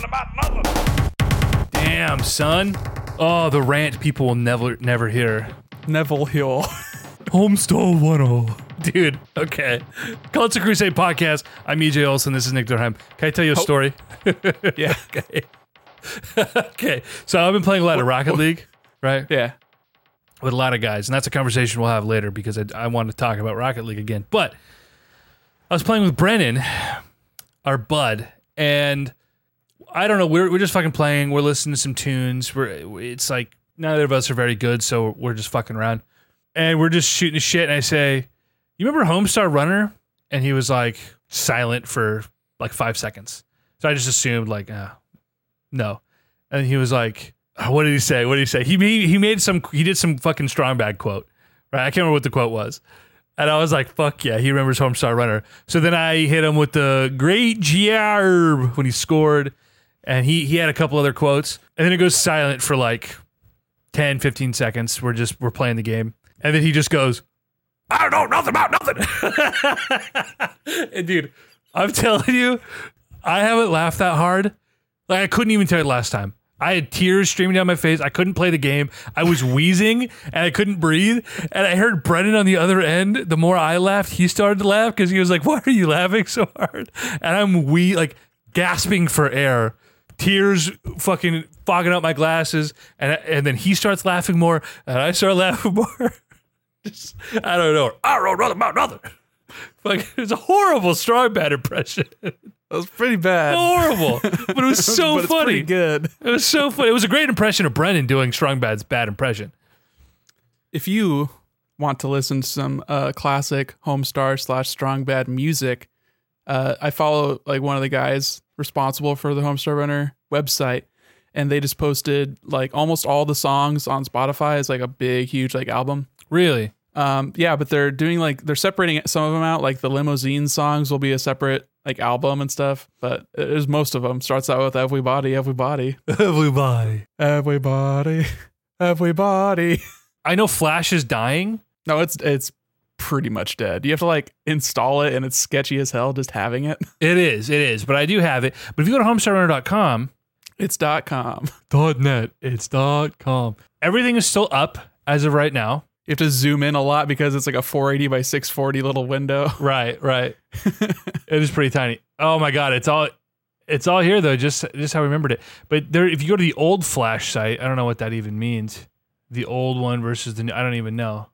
nothing about nothing. Damn, son. Oh, the rant people will never never hear. Neville Hill. Homestall 10. Dude, okay. Cults of Crusade podcast. I'm EJ Olson. This is Nick Durham. Can I tell you a oh. story? yeah. okay. okay. So I've been playing a lot of Rocket League, right? Yeah. With a lot of guys. And that's a conversation we'll have later because I, I want to talk about Rocket League again. But I was playing with Brennan, our bud, and I don't know. We're, we're just fucking playing. We're listening to some tunes. We're it's like neither of us are very good, so we're just fucking around, and we're just shooting the shit. And I say, "You remember Homestar Runner?" And he was like silent for like five seconds. So I just assumed like, uh, no. And he was like, uh, "What did he say? What did he say?" He made he made some he did some fucking Strong Bad quote, right? I can't remember what the quote was. And I was like, fuck yeah, he remembers Homestar Runner. So then I hit him with the great Giarb when he scored. And he, he had a couple other quotes. And then it goes silent for like 10, 15 seconds. We're just, we're playing the game. And then he just goes, I don't know nothing about nothing. and dude, I'm telling you, I haven't laughed that hard. Like I couldn't even tell it last time. I had tears streaming down my face. I couldn't play the game. I was wheezing and I couldn't breathe. And I heard Brennan on the other end. The more I laughed, he started to laugh because he was like, "Why are you laughing so hard?" And I'm we like gasping for air, tears fucking fogging up my glasses. And and then he starts laughing more, and I start laughing more. Just, I don't know. I don't know about nothing. Like it's a horrible strong bad impression. That was pretty bad. horrible, but it was so but funny. good. It was so funny. It was a great impression of Brennan doing Strong Bad's bad impression. If you want to listen to some uh, classic Homestar slash Strong Bad music, uh, I follow like one of the guys responsible for the Homestar Runner website, and they just posted like almost all the songs on Spotify as like a big, huge like album. Really? Um, yeah, but they're doing like they're separating some of them out. Like the limousine songs will be a separate like album and stuff. But there's most of them starts out with everybody, everybody, Everybody. everybody, everybody. I know Flash is dying. No, it's it's pretty much dead. You have to like install it, and it's sketchy as hell just having it. It is. It is. But I do have it. But if you go to homestarrunner.com, It's dot com. Dot .net, it's dot .com. Everything is still up as of right now. You have to zoom in a lot because it's like a 480 by 640 little window. Right, right. it is pretty tiny. Oh my god, it's all it's all here though, just just how I remembered it. But there if you go to the old Flash site, I don't know what that even means. The old one versus the new, I don't even know.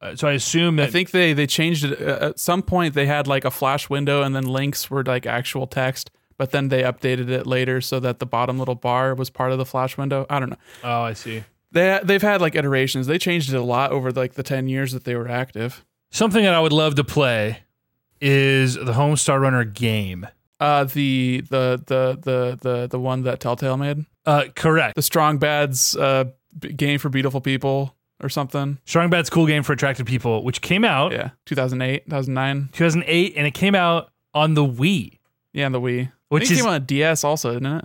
Uh, so I assume that I think they they changed it uh, at some point. They had like a flash window, and then links were like actual text. But then they updated it later so that the bottom little bar was part of the flash window. I don't know. Oh, I see. They they've had like iterations. They changed it a lot over like the 10 years that they were active. Something that I would love to play is the Homestar Runner game. Uh the the the the the the one that Telltale made. Uh, correct. The Strong Bad's uh game for beautiful people or something. Strong Bad's cool game for attractive people, which came out Yeah. 2008, 2009. 2008, and it came out on the Wii. Yeah, and the Wii. Which I think it is- came on DS also, didn't it?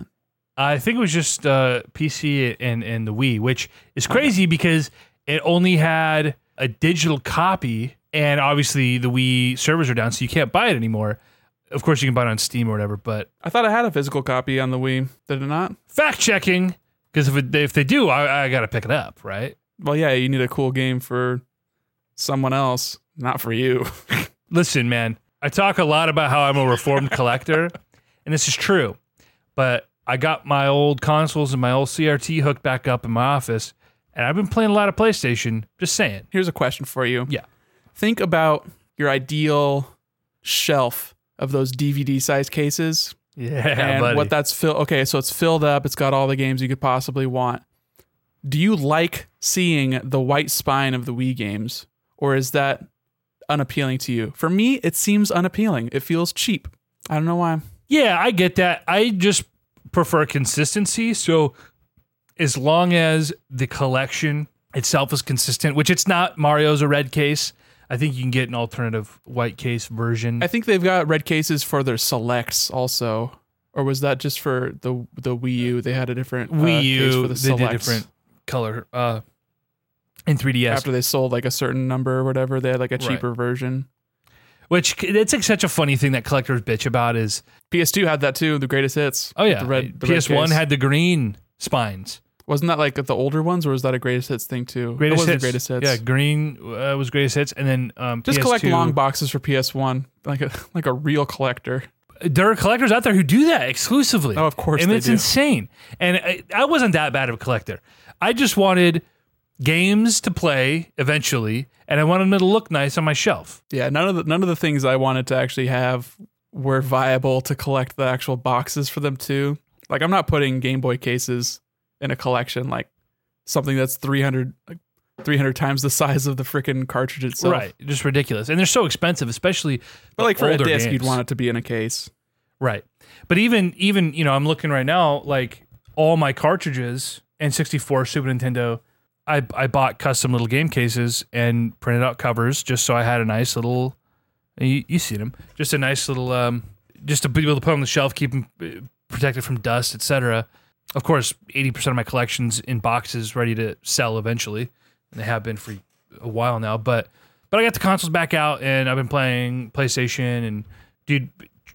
I think it was just uh, PC and and the Wii, which is crazy because it only had a digital copy, and obviously the Wii servers are down, so you can't buy it anymore. Of course, you can buy it on Steam or whatever. But I thought I had a physical copy on the Wii. Did it not? fact checking, because if it, if they do, I, I got to pick it up, right? Well, yeah, you need a cool game for someone else, not for you. Listen, man, I talk a lot about how I'm a reformed collector, and this is true. But I got my old consoles and my old CRT hooked back up in my office, and I've been playing a lot of PlayStation. Just saying. Here's a question for you. Yeah. Think about your ideal shelf of those DVD size cases Yeah, and buddy. what that's filled. Okay, so it's filled up. It's got all the games you could possibly want. Do you like seeing the white spine of the Wii games, or is that unappealing to you? For me, it seems unappealing. It feels cheap. I don't know why. Yeah, I get that. I just prefer consistency. So as long as the collection itself is consistent, which it's not Mario's a red case, I think you can get an alternative white case version. I think they've got red cases for their selects also. Or was that just for the the Wii U? They had a different uh, Wii case U, for the they did selects. different color uh, in 3DS. After they sold like a certain number or whatever, they had like a Right. cheaper version. Which it's like such a funny thing that collectors bitch about is PS2 had that too, the greatest hits. oh yeah, the red, the PS1 case. had the green spines. wasn't that like the older ones, or was that a greatest hits thing too? Greatest it was hits. greatest hits. Yeah, green uh, was greatest hits, and then um, Just PS2, collect long boxes for PS1, like a like a real collector. There are collectors out there who do that exclusively. Oh, of course and it's do. insane. And I, I wasn't that bad of a collector. I just wanted games to play eventually, and I wanted them to look nice on my shelf. Yeah, none of the none of the things I wanted to actually have were viable to collect the actual boxes for them too. Like I'm not putting Game Boy cases in a collection like something that's 300 like 300 times the size of the freaking cartridge itself. Right, just ridiculous, and they're so expensive, especially. But like for a disc, you'd want it to be in a case. Right. But even even you know, I'm looking right now, like all my cartridges and 64 Super Nintendo, I I bought custom little game cases and printed out covers just so I had a nice little. You, you see them, just a nice little, um, just to be able to put on the shelf, keep them uh, protected from dust, etc. Of course, 80% of my collections in boxes ready to sell eventually, and they have been for a while now. But but I got the consoles back out, and I've been playing PlayStation and dude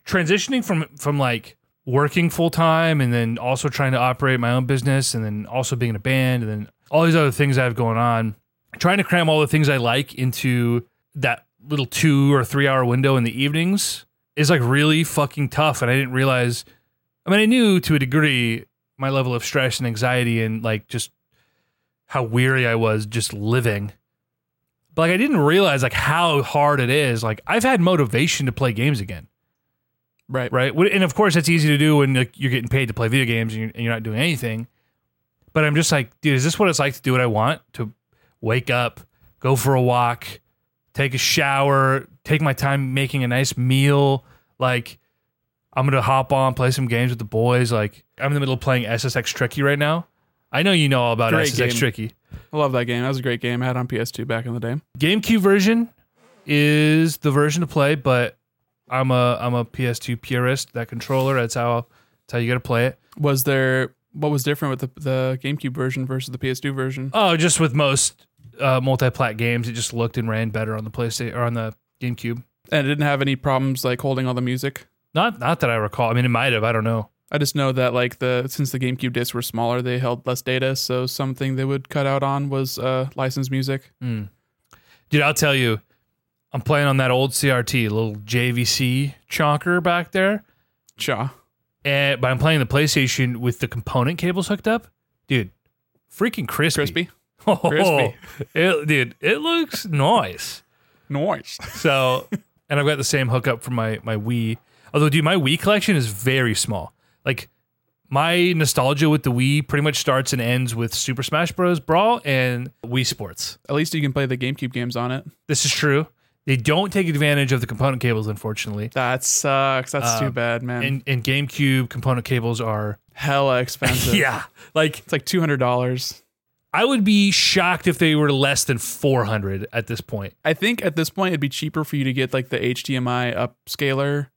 transitioning from from like working full time and then also trying to operate my own business and then also being in a band and then all these other things I have going on, trying to cram all the things I like into that little two or three hour window in the evenings is like really fucking tough. And I didn't realize, I mean, I knew to a degree my level of stress and anxiety and like just how weary I was just living. But like I didn't realize like how hard it is. Like I've had motivation to play games again Right. right? And of course, that's easy to do when like, you're getting paid to play video games and you're, and you're not doing anything. But I'm just like, dude, is this what it's like to do what I want? To wake up, go for a walk, take a shower, take my time making a nice meal. Like, I'm gonna hop on, play some games with the boys. Like, I'm in the middle of playing SSX Tricky right now. I know you know all about Great SSX game. Tricky. I love that game. That was a great game. I had on PS2 back in the day. GameCube version is the version to play, but I'm a I'm a PS2 purist. That controller, that's how that's how you got to play it. Was there what was different with the, the GameCube version versus the PS2 version? Oh, just with most uh, multi-plat games, it just looked and ran better on the PlayStation or on the GameCube. And it didn't have any problems like holding all the music. Not not that I recall. I mean, it might have. I don't know. I just know that like the since the GameCube discs were smaller, they held less data. So something they would cut out on was uh, licensed music. Hmm. Dude, I'll tell you, I'm playing on that old CRT, little JVC chonker back there, Cha. And but I'm playing the PlayStation with the component cables hooked up. Dude, freaking crispy. Crispy. Oh, Crispy. it, dude, it looks nice. Nice. So, and I've got the same hookup for my my Wii. Although, dude, my Wii collection is very small. Like my nostalgia with the Wii pretty much starts and ends with Super Smash Bros. Brawl and Wii Sports. At least you can play the GameCube games on it. This is true. They don't take advantage of the component cables, unfortunately. That sucks. That's too um, bad, man. And and GameCube component cables are Hella expensive. yeah, like It's like two hundred dollars. I would be shocked if they were less than four hundred at this point. I think at this point it'd be cheaper for you to get like the HDMI upscaler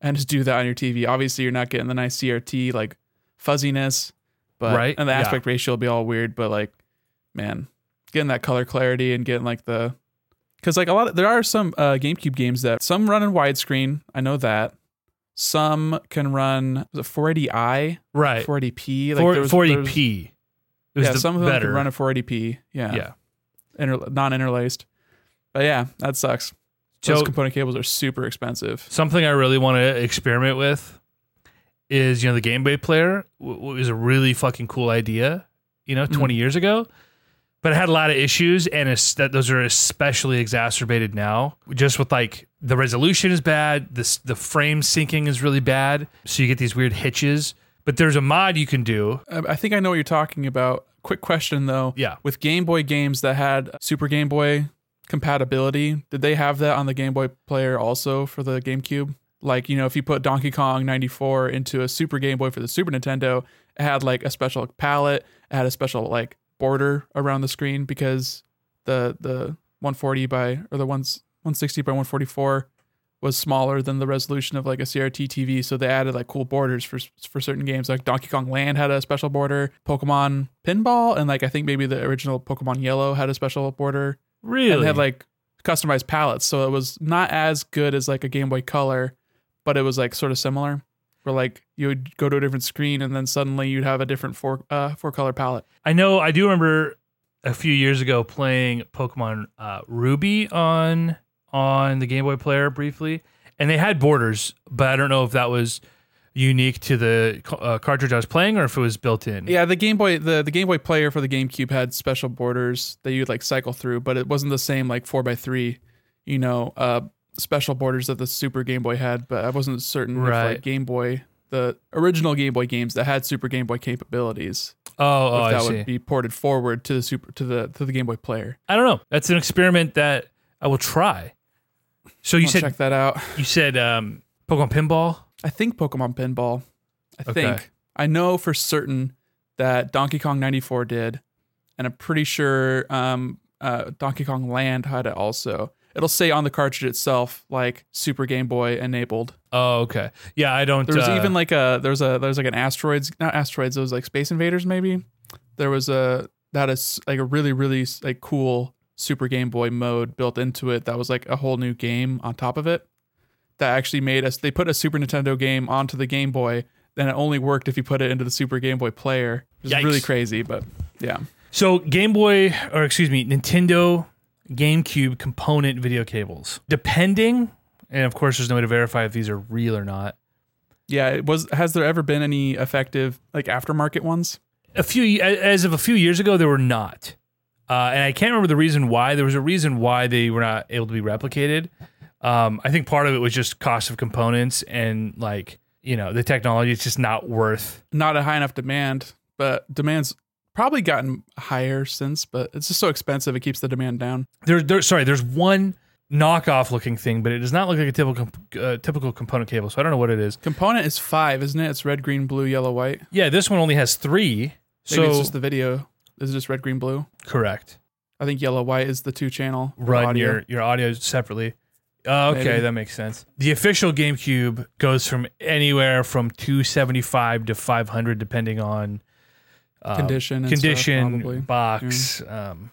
and just do that on your TV. Obviously, you're not getting the nice CRT like fuzziness, but Right, and the yeah. aspect ratio will be all weird. But like, man, getting that color clarity and getting like the because like a lot of there are some uh, GameCube games that some run in widescreen. I know that some can run was it 480i, Right. 480p, like Four- there was- 40p. It was Yeah, some of them better. can run at 480p. Yeah, yeah. Inter- non-interlaced. But yeah, that sucks. Those So component cables are super expensive. something I really want to experiment with is you know the Game Boy player w- was a really fucking cool idea, you know, 20 years ago, but it had a lot of issues, and that those are especially exacerbated now. Just with like the resolution is bad, this the frame syncing is really bad, so you get these weird hitches. But there's a mod you can do. I think I know what you're talking about. Quick question though. Yeah. With Game Boy games that had Super Game Boy compatibility, did they have that on the Game Boy player also for the GameCube? Like, you know, if you put Donkey Kong 94 into a Super Game Boy for the Super Nintendo, it had like a special palette, it had a special like border around the screen because the the 140 by or the ones 160 by 144 was smaller than the resolution of like a CRT TV, so they added like cool borders for for certain games. Like Donkey Kong Land had a special border, Pokemon Pinball, and like I think maybe the original Pokemon Yellow had a special border. Really, And they had like customized palettes, so it was not as good as like a Game Boy Color, but it was like sort of similar. Where like you would go to a different screen and then suddenly you'd have a different four uh four color palette. I know. I do remember a few years ago playing Pokemon uh, Ruby on on the Game Boy Player briefly, and they had borders, but I don't know if that was unique to the uh, cartridge I was playing or if it was built in. Yeah, the Game Boy the, the Game Boy player for the GameCube had special borders that you'd like cycle through, but it wasn't the same like four by three, you know, uh special borders that the Super Game Boy had, but I wasn't certain if Right. like Game Boy the original Game Boy games that had Super Game Boy capabilities, Oh, oh if I that see. would be ported forward to the super to the to the Game Boy player. I don't know. That's an experiment that I will try. So you said check that out. you said um, Pokemon Pinball. I think Pokemon Pinball. I Okay. think I know for certain that Donkey Kong 94 did, and I'm pretty sure um, uh, Donkey Kong Land had it also. It'll say on the cartridge itself like Super Game Boy enabled. Oh, okay. Yeah, I don't. There was uh, even like a there's a there's like an asteroids not asteroids. It was like Space Invaders maybe. There was a that is like a really really like cool Super Game Boy mode built into it. That was like a whole new game on top of it. That actually made us. They put a Super Nintendo game onto the Game Boy. Then it only worked if you put it into the Super Game Boy player. It's Yikes. really crazy, but yeah. So Game Boy, or excuse me, Nintendo GameCube component video cables. Depending, and of course, there's no way to verify if these are real or not. Yeah, it was has there ever been any effective like aftermarket ones? A few, as of a few years ago, there were not, uh, and I can't remember the reason why. There was a reason why they were not able to be replicated. Um, I think part of it was just cost of components and like you know the technology. It's just not worth. Not a high enough demand, but demand's probably gotten higher since, but it's just so expensive it keeps the demand down. There, there. Sorry, there's one knockoff looking thing, but it does not look like a typical uh, typical component cable. So I don't know what it is. Component is five, isn't it? It's red, green, blue, yellow, white. Yeah, this one only has three. Maybe so it's just the video. Is it just red, green, blue? correct. I think yellow, white is the two channel Run audio. your your audio separately. Uh, okay, Maybe. that makes sense. The official GameCube goes from anywhere from 275 to 500, depending on um, condition, condition, stuff, box, um,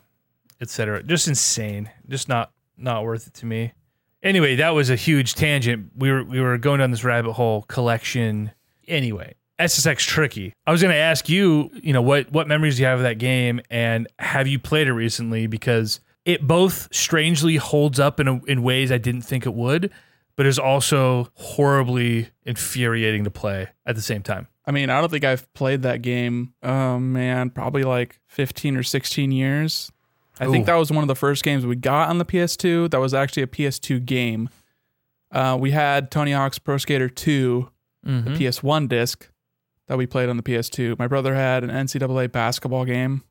etc. Just insane. Just not not worth it to me. Anyway, that was a huge tangent. We were we were going down this rabbit hole collection. Anyway, SSX Tricky. I was going to ask you, you know, what what memories do you have of that game, and have you played it recently? Because it both strangely holds up in a, in ways I didn't think it would, but is also horribly infuriating to play at the same time. I mean, I don't think I've played that game. Oh man, probably like 15 or 16 years. I think that was one of the first games we got on the PS2. That was actually a PS2 game. Uh, we had Tony Hawk's Pro Skater 2, Mm-hmm. the PS1 disc that we played on the PS2. My brother had an NCAA basketball game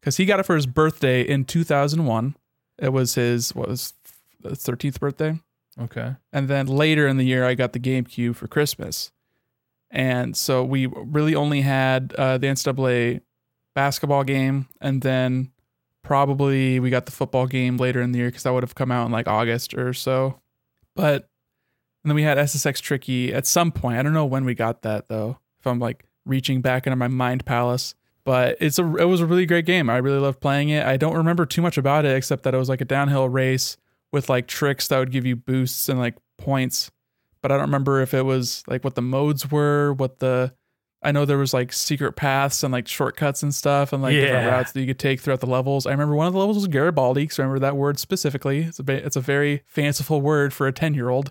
because he got it for his birthday in 2001. It was his what was his 13th birthday. Okay. And then later in the year, I got the GameCube for Christmas. And so we really only had uh, the NCAA basketball game. And then probably we got the football game later in the year because that would have come out in like August or so. But and then we had SSX Tricky at some point. I don't know when we got that though. If I'm like reaching back into my mind palace. But it's a it was a really great game. I really loved playing it. I don't remember too much about it except that it was like a downhill race with like tricks that would give you boosts and like points. But I don't remember if it was like what the modes were, what the I know there was like secret paths and like shortcuts and stuff and like different routes that you could take throughout the levels. I remember one of the levels was Garibaldi because I remember that word specifically. It's a ba- it's a very fanciful word for a 10-year-old.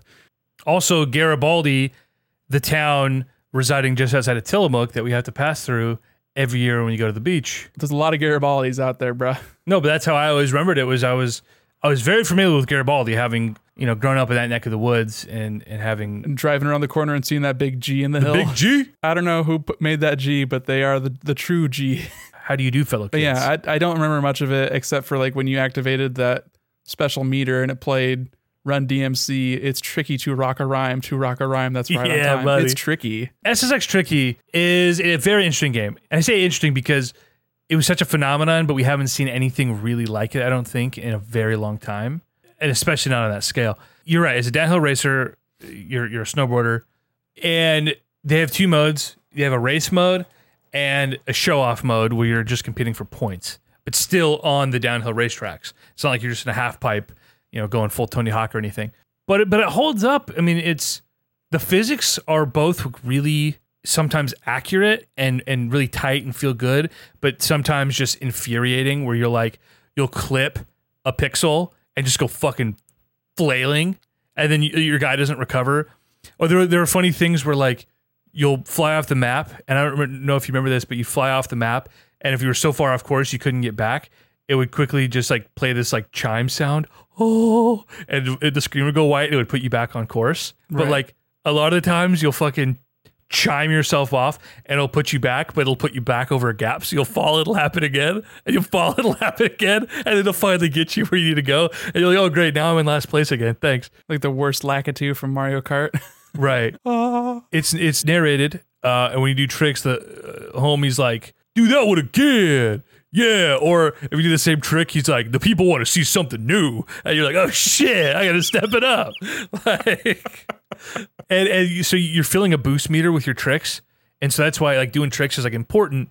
Also, Garibaldi, the town residing just outside of Tillamook that we have to pass through every year when you go to the beach. There's a lot of Garibaldis out there, bruh. No, but that's how I always remembered it. Was I was I was very familiar with Garibaldi, having you know grown up in that neck of the woods and and having And driving around the corner and seeing that big G in the, hill. big G. I don't know who made that G, but they are the, the true G. How do you do, fellow kids? Yeah, I, I don't remember much of it except for like when you activated that special meter and it played Run DMC. It's tricky to rock a rhyme, to rock a rhyme. That's right Yeah, on time. buddy. It's tricky. SSX Tricky is a very interesting game. And I say interesting because it was such a phenomenon, but we haven't seen anything really like it, I don't think, in a very long time. And especially not on that scale. You're right. As a downhill racer, you're you're a snowboarder. And they have two modes. They have a race mode and a show off mode where you're just competing for points, but still on the downhill racetracks. It's not like you're just in a half pipe, you know, going full Tony Hawk or anything. But it, but it holds up. I mean, it's the physics are both really sometimes accurate and and really tight and feel good, but sometimes just infuriating where you're like you'll clip a pixel and just go fucking flailing and then you, your guy doesn't recover. Or there there are funny things where like you'll fly off the map and I don't know if you remember this, but you fly off the map and if you were so far off course you couldn't get back, it would quickly just like play this like chime sound. Oh, and the screen would go white. And it would put you back on course. But like a lot of the times, you'll fucking chime yourself off, and it'll put you back. But it'll put you back over a gap. So you'll fall. It'll happen again, and you'll fall. It'll happen again, and it'll finally get you where you need to go. And you're like, oh great, now I'm in last place again. Thanks. Like the worst Lakitu from Mario Kart. Right. It's it's narrated, uh, and when you do tricks, the uh, homie's like, "Do that one again." Yeah, or if you do the same trick, he's like, "The people want to see something new," and you're like, "Oh shit, I got to step it up." like, and and you, so you're filling a boost meter with your tricks, and so that's why like doing tricks is like important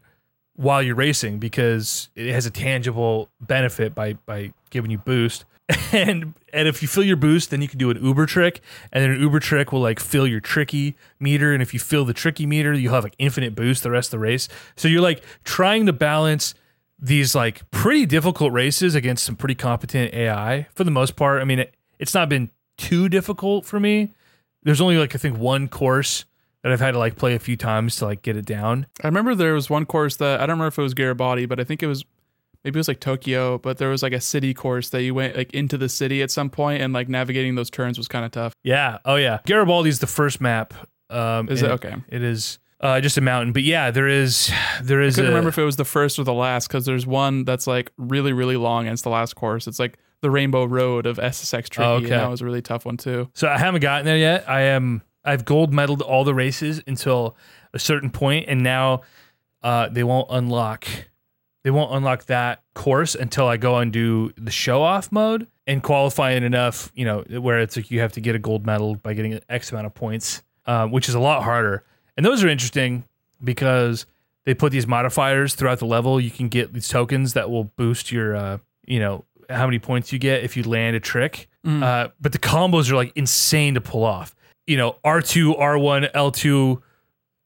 while you're racing because it has a tangible benefit by by giving you boost. And and if you fill your boost, then you can do an Uber trick, and then an Uber trick will like fill your tricky meter. And if you fill the tricky meter, you'll have like infinite boost the rest of the race. So you're like trying to balance these like pretty difficult races against some pretty competent AI for the most part. I mean, it, it's not been too difficult for me. There's only like I think one course that I've had to like play a few times to like get it down. I remember there was one course that I don't remember if it was Garibaldi, but I think it was maybe it was like Tokyo, but there was like a city course that you went like into the city at some point and like navigating those turns was kind of tough. Yeah. Oh yeah. Garibaldi's the first map. Um, Is it? Okay. It is uh, just a mountain, but yeah, there is there is. I couldn't a, remember if it was the first or the last because there's one that's like really really long and it's the last course. It's like the Rainbow Road of SSX Tricky, Oh, okay. and that was a really tough one too. So I haven't gotten there yet. I am. I've gold medaled all the races until a certain point, and now uh, they won't unlock. They won't unlock that course until I go and do the show off mode and qualify qualifying enough. You know, where it's like you have to get a gold medal by getting X amount of points, um, which is a lot harder. And those are interesting because they put these modifiers throughout the level. You can get these tokens that will boost your, uh, you know, how many points you get if you land a trick. Uh, but the combos are like insane to pull off. You know, R2, R1, L2,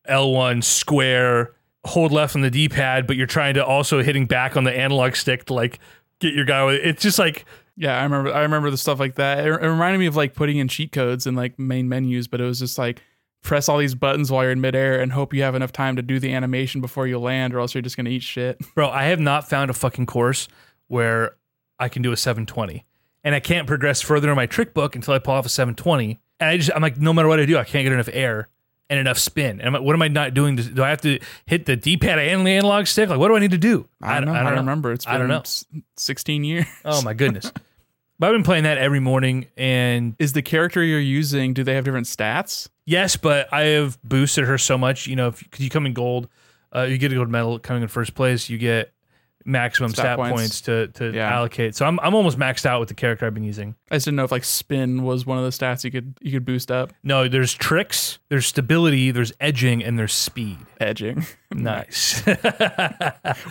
L1, square, hold left on the D pad, but you're trying to also hitting back on the analog stick to like get your guy with It's just like, Yeah, I remember. I remember the stuff like that. It, it reminded me of like putting in cheat codes and like main menus, but it was just like press all these buttons while you're in midair and hope you have enough time to do the animation before you land, or else you're just gonna eat shit. bro, I have not found a fucking course where I can do a 720. And I can't progress further in my trick book until I pull off a 720. And I just, I'm like, no matter what I do, I can't get enough air and enough spin. And I'm like, what am I not doing? To, do I have to hit the D pad and the analog stick? Like, what do I need to do? I don't know. I don't, remember. It's been I don't know. 16 years. Oh my goodness. but I've been playing that every morning. And Is the character you're using? Do they have different stats? Yes, but I have boosted her so much. You know, because you come in gold, uh, you get a gold medal coming in first place. You get maximum Stat stat, points. points. to, to Yeah. allocate. So I'm, I'm almost maxed out with the character I've been using. I just didn't know if like spin was one of the stats you could you could boost up. No, there's tricks, there's stability, there's edging, and there's speed. Edging. Nice.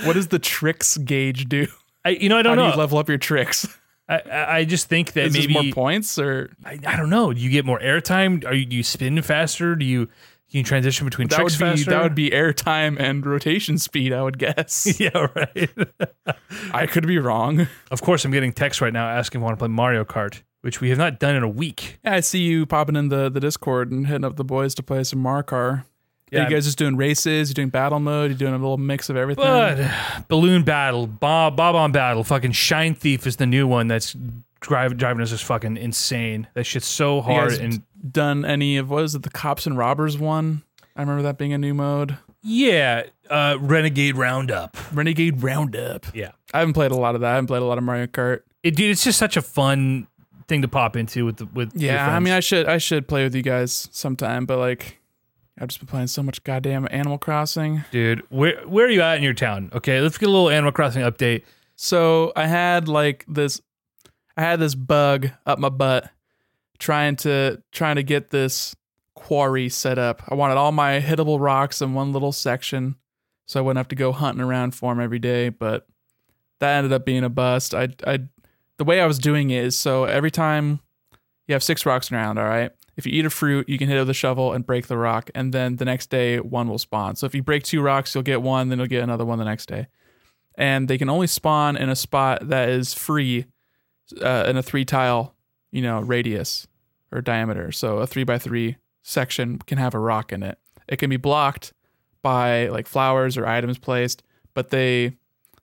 what does the tricks gauge do? I, you know, I don't do know. you level up your tricks? I, I just think that Is maybe more points or I, I don't know. Do you get more airtime? Are you do you spin faster? Do you can you transition between that tricks would be faster? that would be airtime and rotation speed, I would guess. yeah, right. I could be wrong. of course, I'm getting text right now asking if I want to play Mario Kart, which we have not done in a week. Yeah, I see you popping in the, the Discord and hitting up the boys to play some Mario Markar. Yeah, Are you guys just doing races? You're doing battle mode? You're doing a little mix of everything? But balloon battle, Bob Bob-omb battle, fucking Shine Thief is the new one that's driving driving us just fucking insane. That shit's so you hard guys and done any of what is it? The cops and robbers one. I remember that being a new mode. yeah, uh, Renegade Roundup. Renegade Roundup. Yeah. I haven't played a lot of that. I haven't played a lot of Mario Kart. It, dude, it's just such a fun thing to pop into with the with. Yeah, I mean, I should I should play with you guys sometime, but like, I've just been playing so much goddamn Animal Crossing. dude, where where are you at in your town? Okay, let's get a little Animal Crossing update. So I had like this, I had this bug up my butt, trying to trying to get this quarry set up. I wanted all my hittable rocks in one little section, so I wouldn't have to go hunting around for them every day. But that ended up being a bust. I I the way I was doing is so every time you have six rocks around, all right. If you eat a fruit, you can hit it with a shovel and break the rock, and then the next day one will spawn. So if you break two rocks, you'll get one, then you'll get another one the next day. And they can only spawn in a spot that is free uh, in a three tile, you know, radius or diameter. So a three by three section can have a rock in it. It can be blocked by like flowers or items placed, but they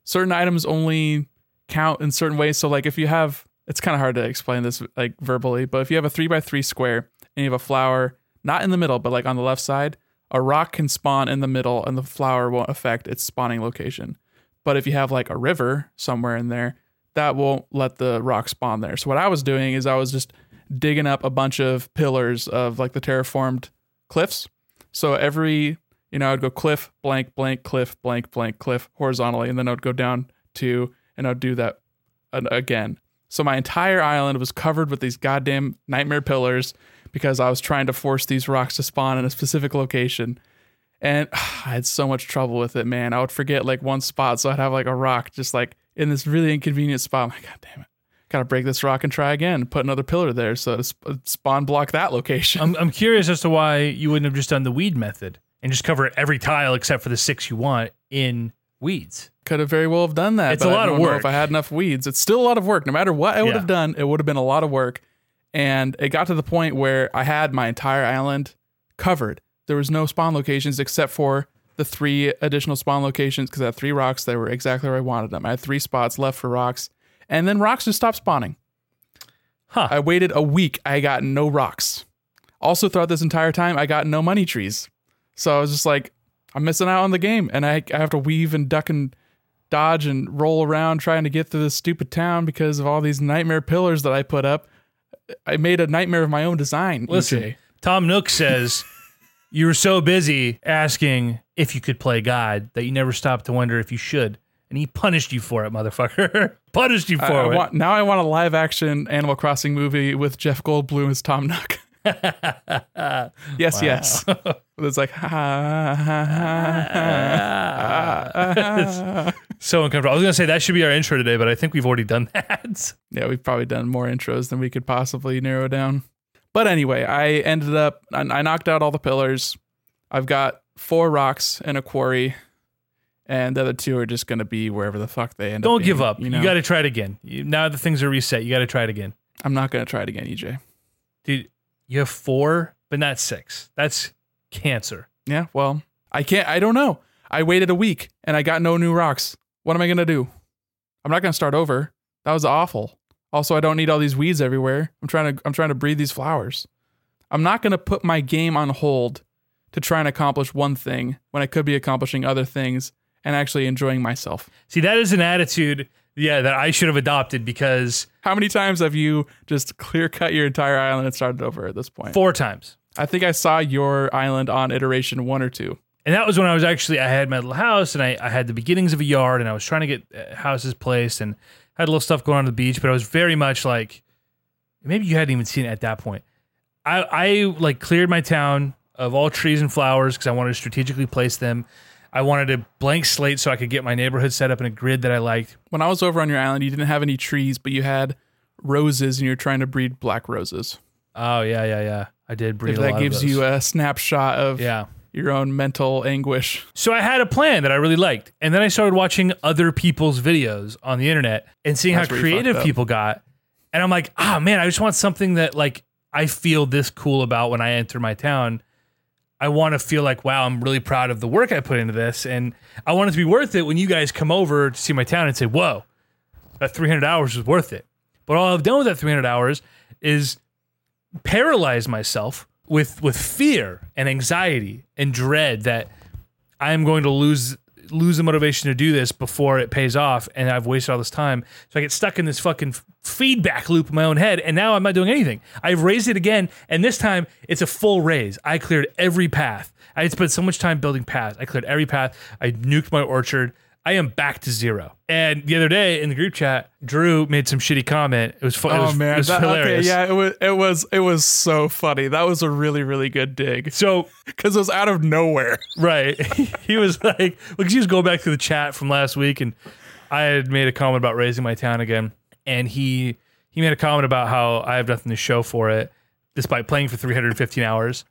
certain items only count in certain ways. So like if you have it's kind of hard to explain this like verbally, but if you have a three by three square and you have a flower not in the middle, but like on the left side, a rock can spawn in the middle and the flower won't affect its spawning location. But if you have like a river somewhere in there, that won't let the rock spawn there. So what I was doing is I was just digging up a bunch of pillars of like the terraformed cliffs. So every, you know, I'd go cliff, blank, blank, cliff, blank, blank, cliff horizontally, and then I'd go down to, and I'd do that again. So my entire island was covered with these goddamn nightmare pillars because I was trying to force these rocks to spawn in a specific location. And I had so much trouble with it, man. I would forget like one spot, so I'd have like a rock just like in this really inconvenient spot. I'm like, God damn it. Gotta break this rock and try again. Put another pillar there so sp- spawn block that location. I'm, I'm curious as to why you wouldn't have just done the weed method and just cover every tile except for the six you want in weeds. Could have very well have done that. It's a lot of work. If I had enough weeds, it's still a lot of work. No matter what I would Yeah. have done, it would have been a lot of work. And it got to the point where I had my entire island covered. There was no spawn locations except for the three additional spawn locations because I had three rocks that were exactly where I wanted them. I had three spots left for rocks, and then rocks just stopped spawning. Huh. I waited a week. I got no rocks. Also, throughout this entire time, I got no money trees. So I was just like, I'm missing out on the game, and I, I have to weave and duck and dodge and roll around trying to get through this stupid town because of all these nightmare pillars that I put up. I made a nightmare of my own design. Listen, EJ. Tom Nook says you were so busy asking if you could play God that you never stopped to wonder if you should. And he punished you for it, motherfucker. punished you for I, I it. want, now I want a live action Animal Crossing movie with Jeff Goldblum as Tom Nook. yes, yes. it's like, ha, ha, ha, ha, ha. So uncomfortable. I was going to say that should be our intro today, but I think we've already done that. yeah, we've probably done more intros than we could possibly narrow down. But anyway, I ended up, I, knocked out all the pillars. I've got four rocks and a quarry, and the other two are just going to be wherever the fuck they end up. Don't give up. You, know? got to try it again. You, now the things are reset, you got to try it again. I'm not going to try it again, EJ. Dude, you have four, but not six. That's cancer. Yeah, well, I can't, I don't know. I waited a week and I got no new rocks. What am I going to do? I'm not going to start over. That was awful. Also, I don't need all these weeds everywhere. I'm trying to I'm trying to breed these flowers. I'm not going to put my game on hold to try and accomplish one thing when I could be accomplishing other things and actually enjoying myself. See, that is an attitude, yeah, that I should have adopted because How many times have you just clear cut your entire island and started over at this point? four times. I think I saw your island on iteration 1 or 2. And that was when I was actually I had my little house and I, I had the beginnings of a yard and I was trying to get uh, houses placed and had a little stuff going on at the beach, but I was very much like maybe you hadn't even seen it at that point. I I like cleared my town of all trees and flowers because I wanted to strategically place them. I wanted a blank slate so I could get my neighborhood set up in a grid that I liked. When I was over on your island, you didn't have any trees, but you had roses and you're trying to breed black roses. Oh yeah, yeah, yeah. I did breed If a lot that gives you a snapshot of yeah. Your own mental anguish. So I had a plan that I really liked. And then I started watching other people's videos on the internet and seeing That's how creative people got. And I'm like, ah, man, I just want something that like I feel this cool about when I enter my town. I want to feel like, wow, I'm really proud of the work I put into this. And I want it to be worth it when you guys come over to see my town and say, whoa, that 300 hours was worth it. But all I've done with that 300 hours is paralyze myself with with fear and anxiety and dread that I am going to lose lose the motivation to do this before it pays off and I've wasted all this time. So I get stuck in this fucking feedback loop in my own head and now I'm not doing anything. I've razed it again and this time it's a full raze. I cleared every path. I had spent so much time building paths. I cleared every path. I nuked my orchard. I am back to zero. And the other day in the group chat, Drew made some shitty comment. It was fun. it oh, was, it was that- okay, hilarious. yeah, it was it was it was so funny. That was a really really good dig So because it was out of nowhere. Right. he was like, because he was going back to the chat from last week, and I had made a comment about razing my town again. and he he made a comment about how I have nothing to show for it, despite playing for 315 hours.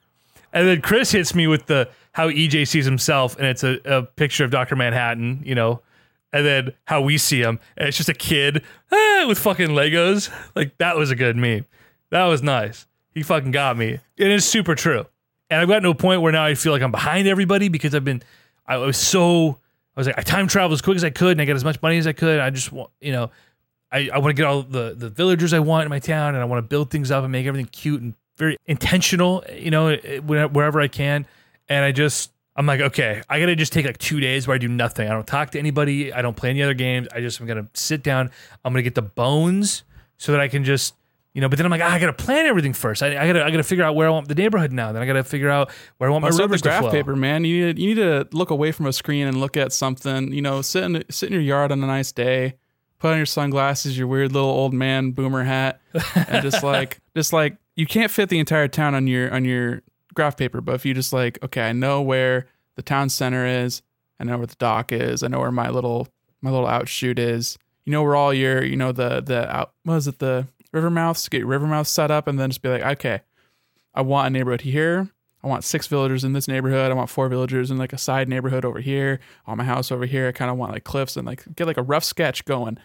And then Chris hits me with the how EJ sees himself, and it's a, a picture of Doctor Manhattan, you know, and then how we see him, and it's just a kid eh, with fucking Legos. Like that was a good meme. That was nice. He fucking got me. It is super true. And I've gotten to a point where now I feel like I'm behind everybody because I've been, I was so, I was like, I time traveled as quick as I could and I got as much money as I could. I just want, you know, I, I want to get all the, the villagers I want in my town and I want to build things up and make everything cute and very intentional, you know, wherever I can. And I just, I'm like, okay, I gotta just take like two days where I do nothing. I don't talk to anybody. I don't play any other games. I just, I'm gonna sit down. I'm gonna get the bones so that I can just you know, but then I'm like, ah, I gotta plan everything first. I, I, gotta I gotta figure out where I want the neighborhood now. Then I gotta figure out where I want my Well, rivers the to graph flow. paper, man. You need, you need to look away from a screen and look at something. You know, sit in sit in your yard on a nice day, put on your sunglasses, your weird little old man boomer hat, and just like just like you can't fit the entire town on your on your graph paper. But if you just like, okay, I know where the town center is, I know where the dock is, I know where my little my little outshoot is. You know where all your you know the the out what is it the river mouths get your river mouths set up and then just be like, okay, I want a neighborhood here. I want six villagers in this neighborhood. I want four villagers in like a side neighborhood over here. Want my house over here. I kind of want like cliffs and like get like a rough sketch going,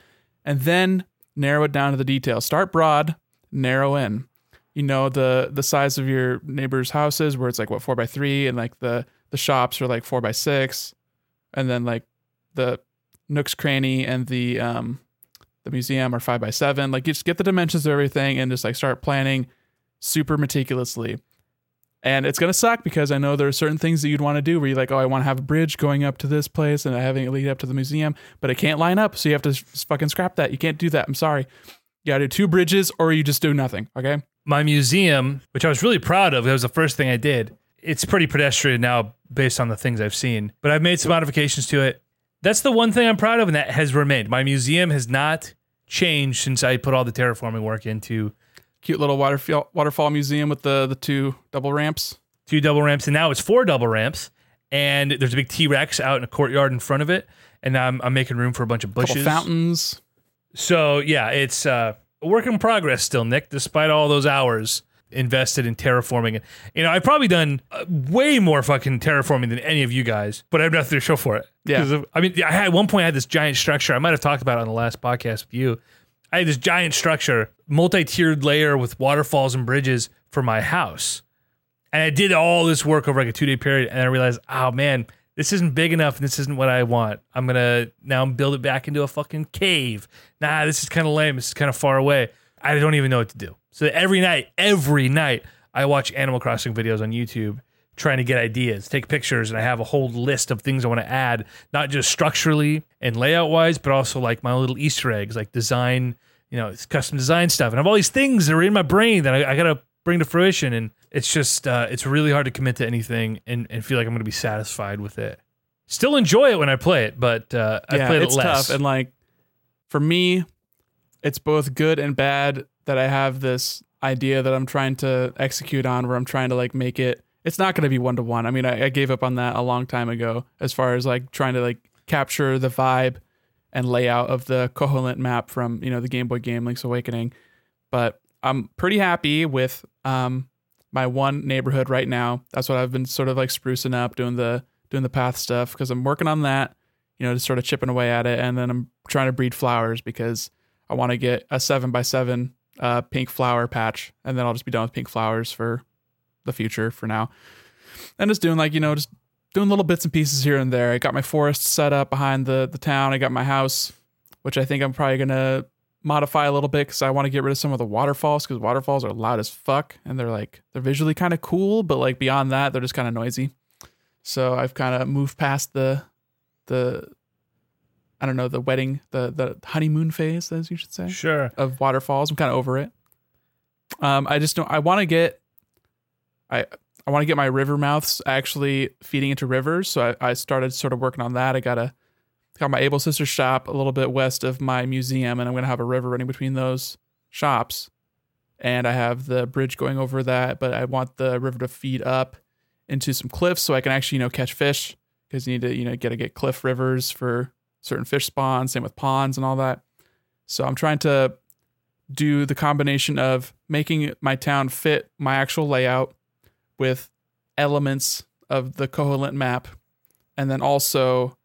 and then narrow it down to the details. Start broad, narrow in. You know the the size of your neighbors' houses where it's like what four by three, and like the the shops are like four by six, and then like the Nook's Cranny and the um the museum are five by seven. Like you just get the dimensions of everything and just like start planning super meticulously. And it's gonna suck because I know there are certain things that you'd want to do where you're like, oh, I want to have a bridge going up to this place and having it lead up to the museum, but it can't line up, so you have to fucking scrap that. You can't do that. I'm sorry. You gotta do two bridges or you just do nothing. Okay. My museum, which I was really proud of, that was the first thing I did. It's pretty pedestrian now based on the things I've seen, but I've made some modifications to it. That's the one thing I'm proud of, and that has remained. My museum has not changed since I put all the terraforming work into Cute little waterfall waterfall museum with the the two double ramps. two double ramps, and now it's four double ramps. And there's a big T Rex out in a courtyard in front of it, and now I'm, I'm making room for a bunch of bushes. fountains. So yeah, it's uh, a work in progress still, Nick. Despite all those hours invested in terraforming, and you know, I've probably done uh, way more fucking terraforming than any of you guys, but I have nothing to show for it. Yeah. of- I mean, I had at one point I had this giant structure. I might have talked about it on the last podcast with you. I had this giant structure, multi-tiered layer with waterfalls and bridges for my house. And I did all this work over like a two day period, and I realized, oh man, this isn't big enough, and this isn't what I want. I'm gonna now build it back into a fucking cave. Nah, this is kind of lame. This is kind of far away. I don't even know what to do. So every night, every night, I watch Animal Crossing videos on YouTube, trying to get ideas, take pictures, and I have a whole list of things I want to add, not just structurally and layout wise, but also like my little Easter eggs, like design, you know, custom design stuff. And I have all these things that are in my brain that I, I gotta bring to fruition. And it's just, uh, it's really hard to commit to anything and, and feel like I'm gonna be satisfied with it. Still enjoy it when I play it, but uh, I yeah, played it's it less. tough. And like for me, it's both good and bad that I have this idea that I'm trying to execute on where I'm trying to like make it it's not going to be one to one. I mean, I, I gave up on that a long time ago as far as like trying to like capture the vibe and layout of the Koholint map from, you know, the Game Boy game Link's Awakening. But I'm pretty happy with um my one neighborhood right now. That's what I've been sort of like sprucing up, doing the doing the path stuff because I'm working on that, you know, just sort of chipping away at it. And then I'm trying to breed flowers because I want to get a seven by seven uh, pink flower patch, and then I'll just be done with pink flowers for the future for now. And just doing like you know just doing little bits and pieces here and there. I got my forest set up behind the the town. I got my house, which I think I'm probably gonna modify a little bit because I want to get rid of some of the waterfalls because waterfalls are loud as fuck and they're like they're visually kind of cool, but like beyond that they're just kind of noisy. So I've kind of moved past the the I don't know the wedding the the honeymoon phase as you should say sure. of waterfalls. I'm kind of over it. Um, I just don't. I want to get. I I want to get my river mouths actually feeding into rivers. So I, I started sort of working on that. I got a got my Able Sister shop a little bit west of my museum, and I'm gonna have a river running between those shops. And I have the bridge going over that, but I want the river to feed up into some cliffs so I can actually you know catch fish because you need to you know get to get cliff rivers for certain fish spawns. Same with ponds and all that. So I'm trying to do the combination of making my town fit my actual layout with elements of the Koholint map, and then also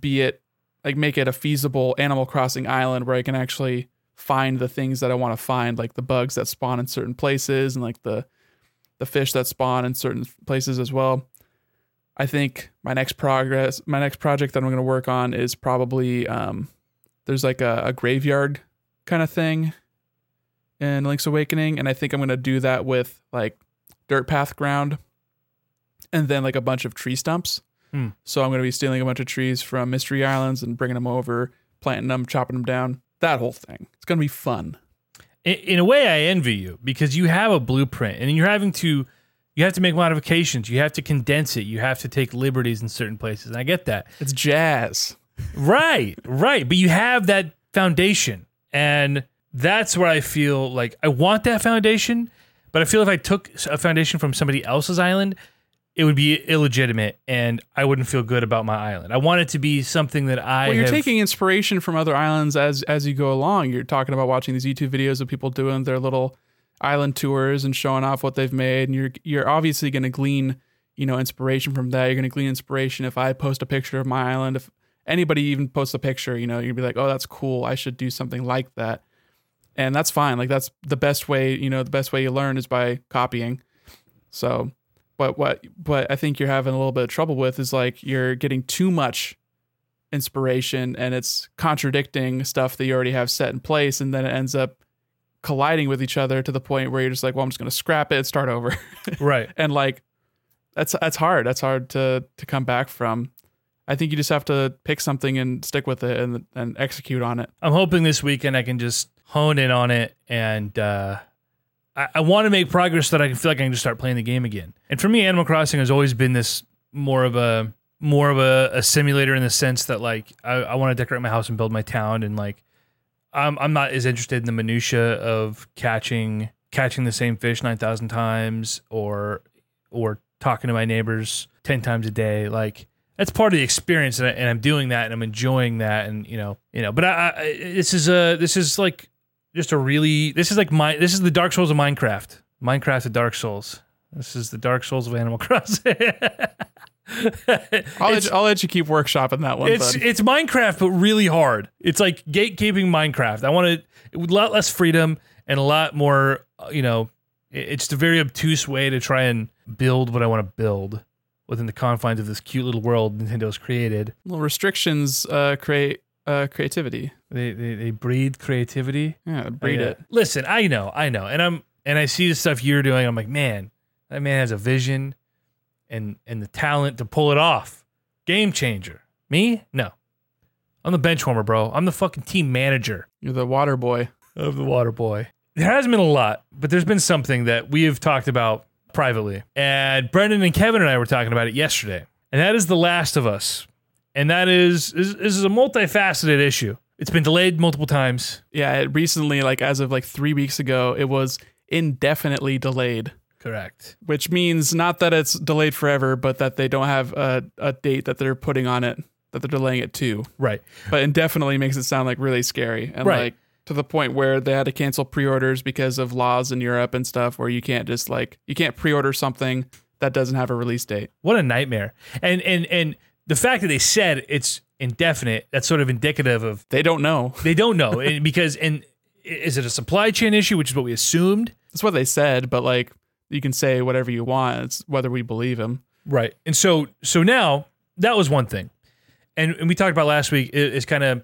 be it like make it a feasible Animal Crossing island where I can actually find the things that I want to find, like the bugs that spawn in certain places and like the the fish that spawn in certain places as well. I think my next progress, my next project that I'm going to work on is probably um, there's like a, a graveyard kind of thing in Link's Awakening, and I think I'm going to do that with like dirt path ground, and then like a bunch of tree stumps. Hmm. So I'm going to be stealing a bunch of trees from Mystery Islands and bringing them over, planting them, chopping them down. That whole thing. It's going to be fun. in, in a way I envy you because you have a blueprint and you're having to you have to make modifications, you have to condense it, you have to take liberties in certain places. And I get that. It's jazz. Right, right. But you have that foundation. And that's where I feel like I want that foundation, but I feel if I took a foundation from somebody else's island, it would be illegitimate and I wouldn't feel good about my island. I want it to be something that I Well, you're have- taking inspiration from other islands as as you go along. You're talking about watching these YouTube videos of people doing their little island tours and showing off what they've made, and you're you're obviously going to glean, you know, inspiration from that. You're going to glean inspiration if I post a picture of my island. If anybody even posts a picture, you know, you'd be like, oh, that's cool. I should do something like that, and that's fine. Like that's the best way. You know, the best way you learn is by copying. So, but what but I think you're having a little bit of trouble with is like you're getting too much inspiration and it's contradicting stuff that you already have set in place and then it ends up colliding with each other to the point where you're just like well i'm just going to scrap it and start over. Right. and like that's that's hard. That's hard to to come back from. I think you just have to pick something and stick with it and and execute on it. I'm hoping this weekend I can just hone in on it and uh, I, I want to make progress so that I can feel like I can just start playing the game again. And for me, Animal Crossing has always been this more of a more of a, a simulator in the sense that like I, I want to decorate my house and build my town and like I'm I'm not as interested in the minutia of catching catching the same fish nine thousand times or or talking to my neighbors ten times a day like that's part of the experience and, I, I'm doing that and I'm enjoying that and you know you know but I, I this is a this is like just a really this is like my this is the Dark Souls of Minecraft Minecraft of Dark Souls this is the Dark Souls of Animal Crossing I'll, let you, I'll let you keep workshopping that one it's bud. it's Minecraft, but really hard. It's like gatekeeping Minecraft. I want to a lot less freedom and a lot more. uh, You know, it- it's a very obtuse way to try and build what I want to build within the confines of this cute little world Nintendo's created. Well, restrictions uh create uh creativity They they, they breed creativity. yeah breed it Listen, I know, I know, and I'm and I see the stuff you're doing. I'm like, man, that man has a vision and and the talent to pull it off. Game changer. Me? No. I'm the bench warmer, bro. I'm the fucking team manager you're the water boy of the water boy. There hasn't been a lot, but there's been something that we have talked about privately. And Brendan and Kevin and I were talking about it yesterday. And that is The Last of Us. And that is is, is a multifaceted issue. It's been delayed multiple times. yeah it recently like as of like three weeks ago it was indefinitely delayed Correct. which means not that it's delayed forever but that they don't have a, a date that they're putting on it that they're delaying it to Right. but indefinitely makes it sound like really scary and Right. like to the point where they had to cancel pre-orders because of laws in Europe and stuff where you can't just like you can't pre-order something that doesn't have a release date. What a nightmare. And and and the fact that they said it's indefinite, that's sort of indicative of They don't know. they don't know. and because and is it a supply chain issue, which is what we assumed? That's what they said, but like you can say whatever you want. It's whether we believe him. Right. And so so now that was one thing. And, and we talked about last week is kind of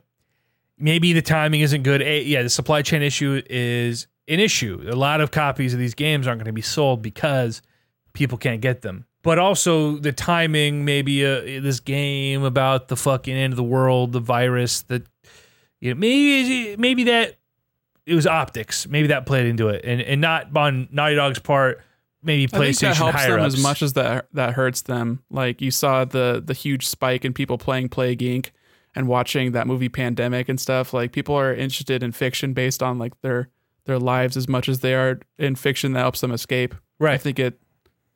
maybe the timing isn't good. A, yeah, the supply chain issue is an issue. A lot of copies of these games aren't going to be sold because people can't get them. But also the timing, maybe uh, this game about the fucking end of the world, the virus, that you know, maybe maybe that it was optics. Maybe that played into it, and and not on Naughty Dog's part. Maybe I PlayStation that helps higher them ups. as much as that that hurts them. Like you saw the the huge spike in people playing Plague Inc. and watching that movie Pandemic and stuff. Like people are interested in fiction based on like their their lives as much as they are in fiction that helps them escape. Right. I think it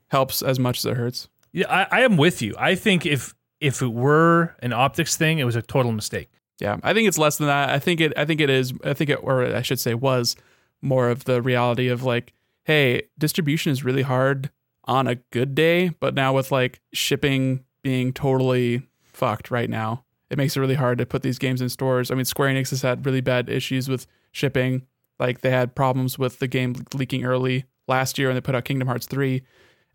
helps as much as it hurts. Yeah, I, I am with you. I think if if it were an optics thing, it was a total mistake. Yeah, I think it's less than that. I think it. I think it is. I think it, or I should say, was more of the reality of like, hey, distribution is really hard on a good day, but now with like shipping being totally fucked right now, it makes it really hard to put these games in stores. I mean, Square Enix has had really bad issues with shipping. Like they had problems with the game leaking early last year and they put out Kingdom Hearts 3.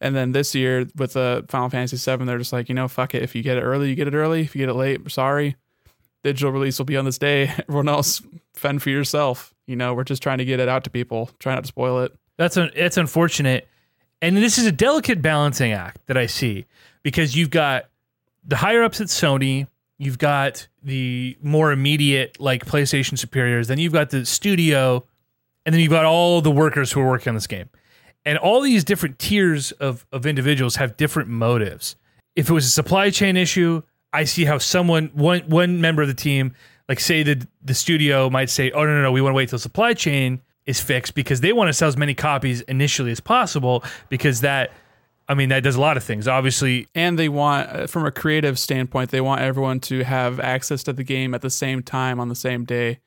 And then this year with the Final Fantasy VII, they're just like, you know, fuck it. If you get it early, you get it early. If you get it late, sorry. Digital release will be on this day. Everyone else fend for yourself. You know, we're just trying to get it out to people, try not to spoil it. That's un- it's unfortunate, and this is a delicate balancing act that I see because you've got the higher ups at Sony, you've got the more immediate like PlayStation superiors, then you've got the studio, and then you've got all the workers who are working on this game, and all these different tiers of of individuals have different motives. If it was a supply chain issue, I see how someone one one member of the team, like say the the studio might say, "Oh no no no, we want to wait till supply chain is fixed because they want to sell as many copies initially as possible because that I mean that does a lot of things. Obviously, And they want, uh, from a creative standpoint, they want everyone to have access to the game at the same time on the same day,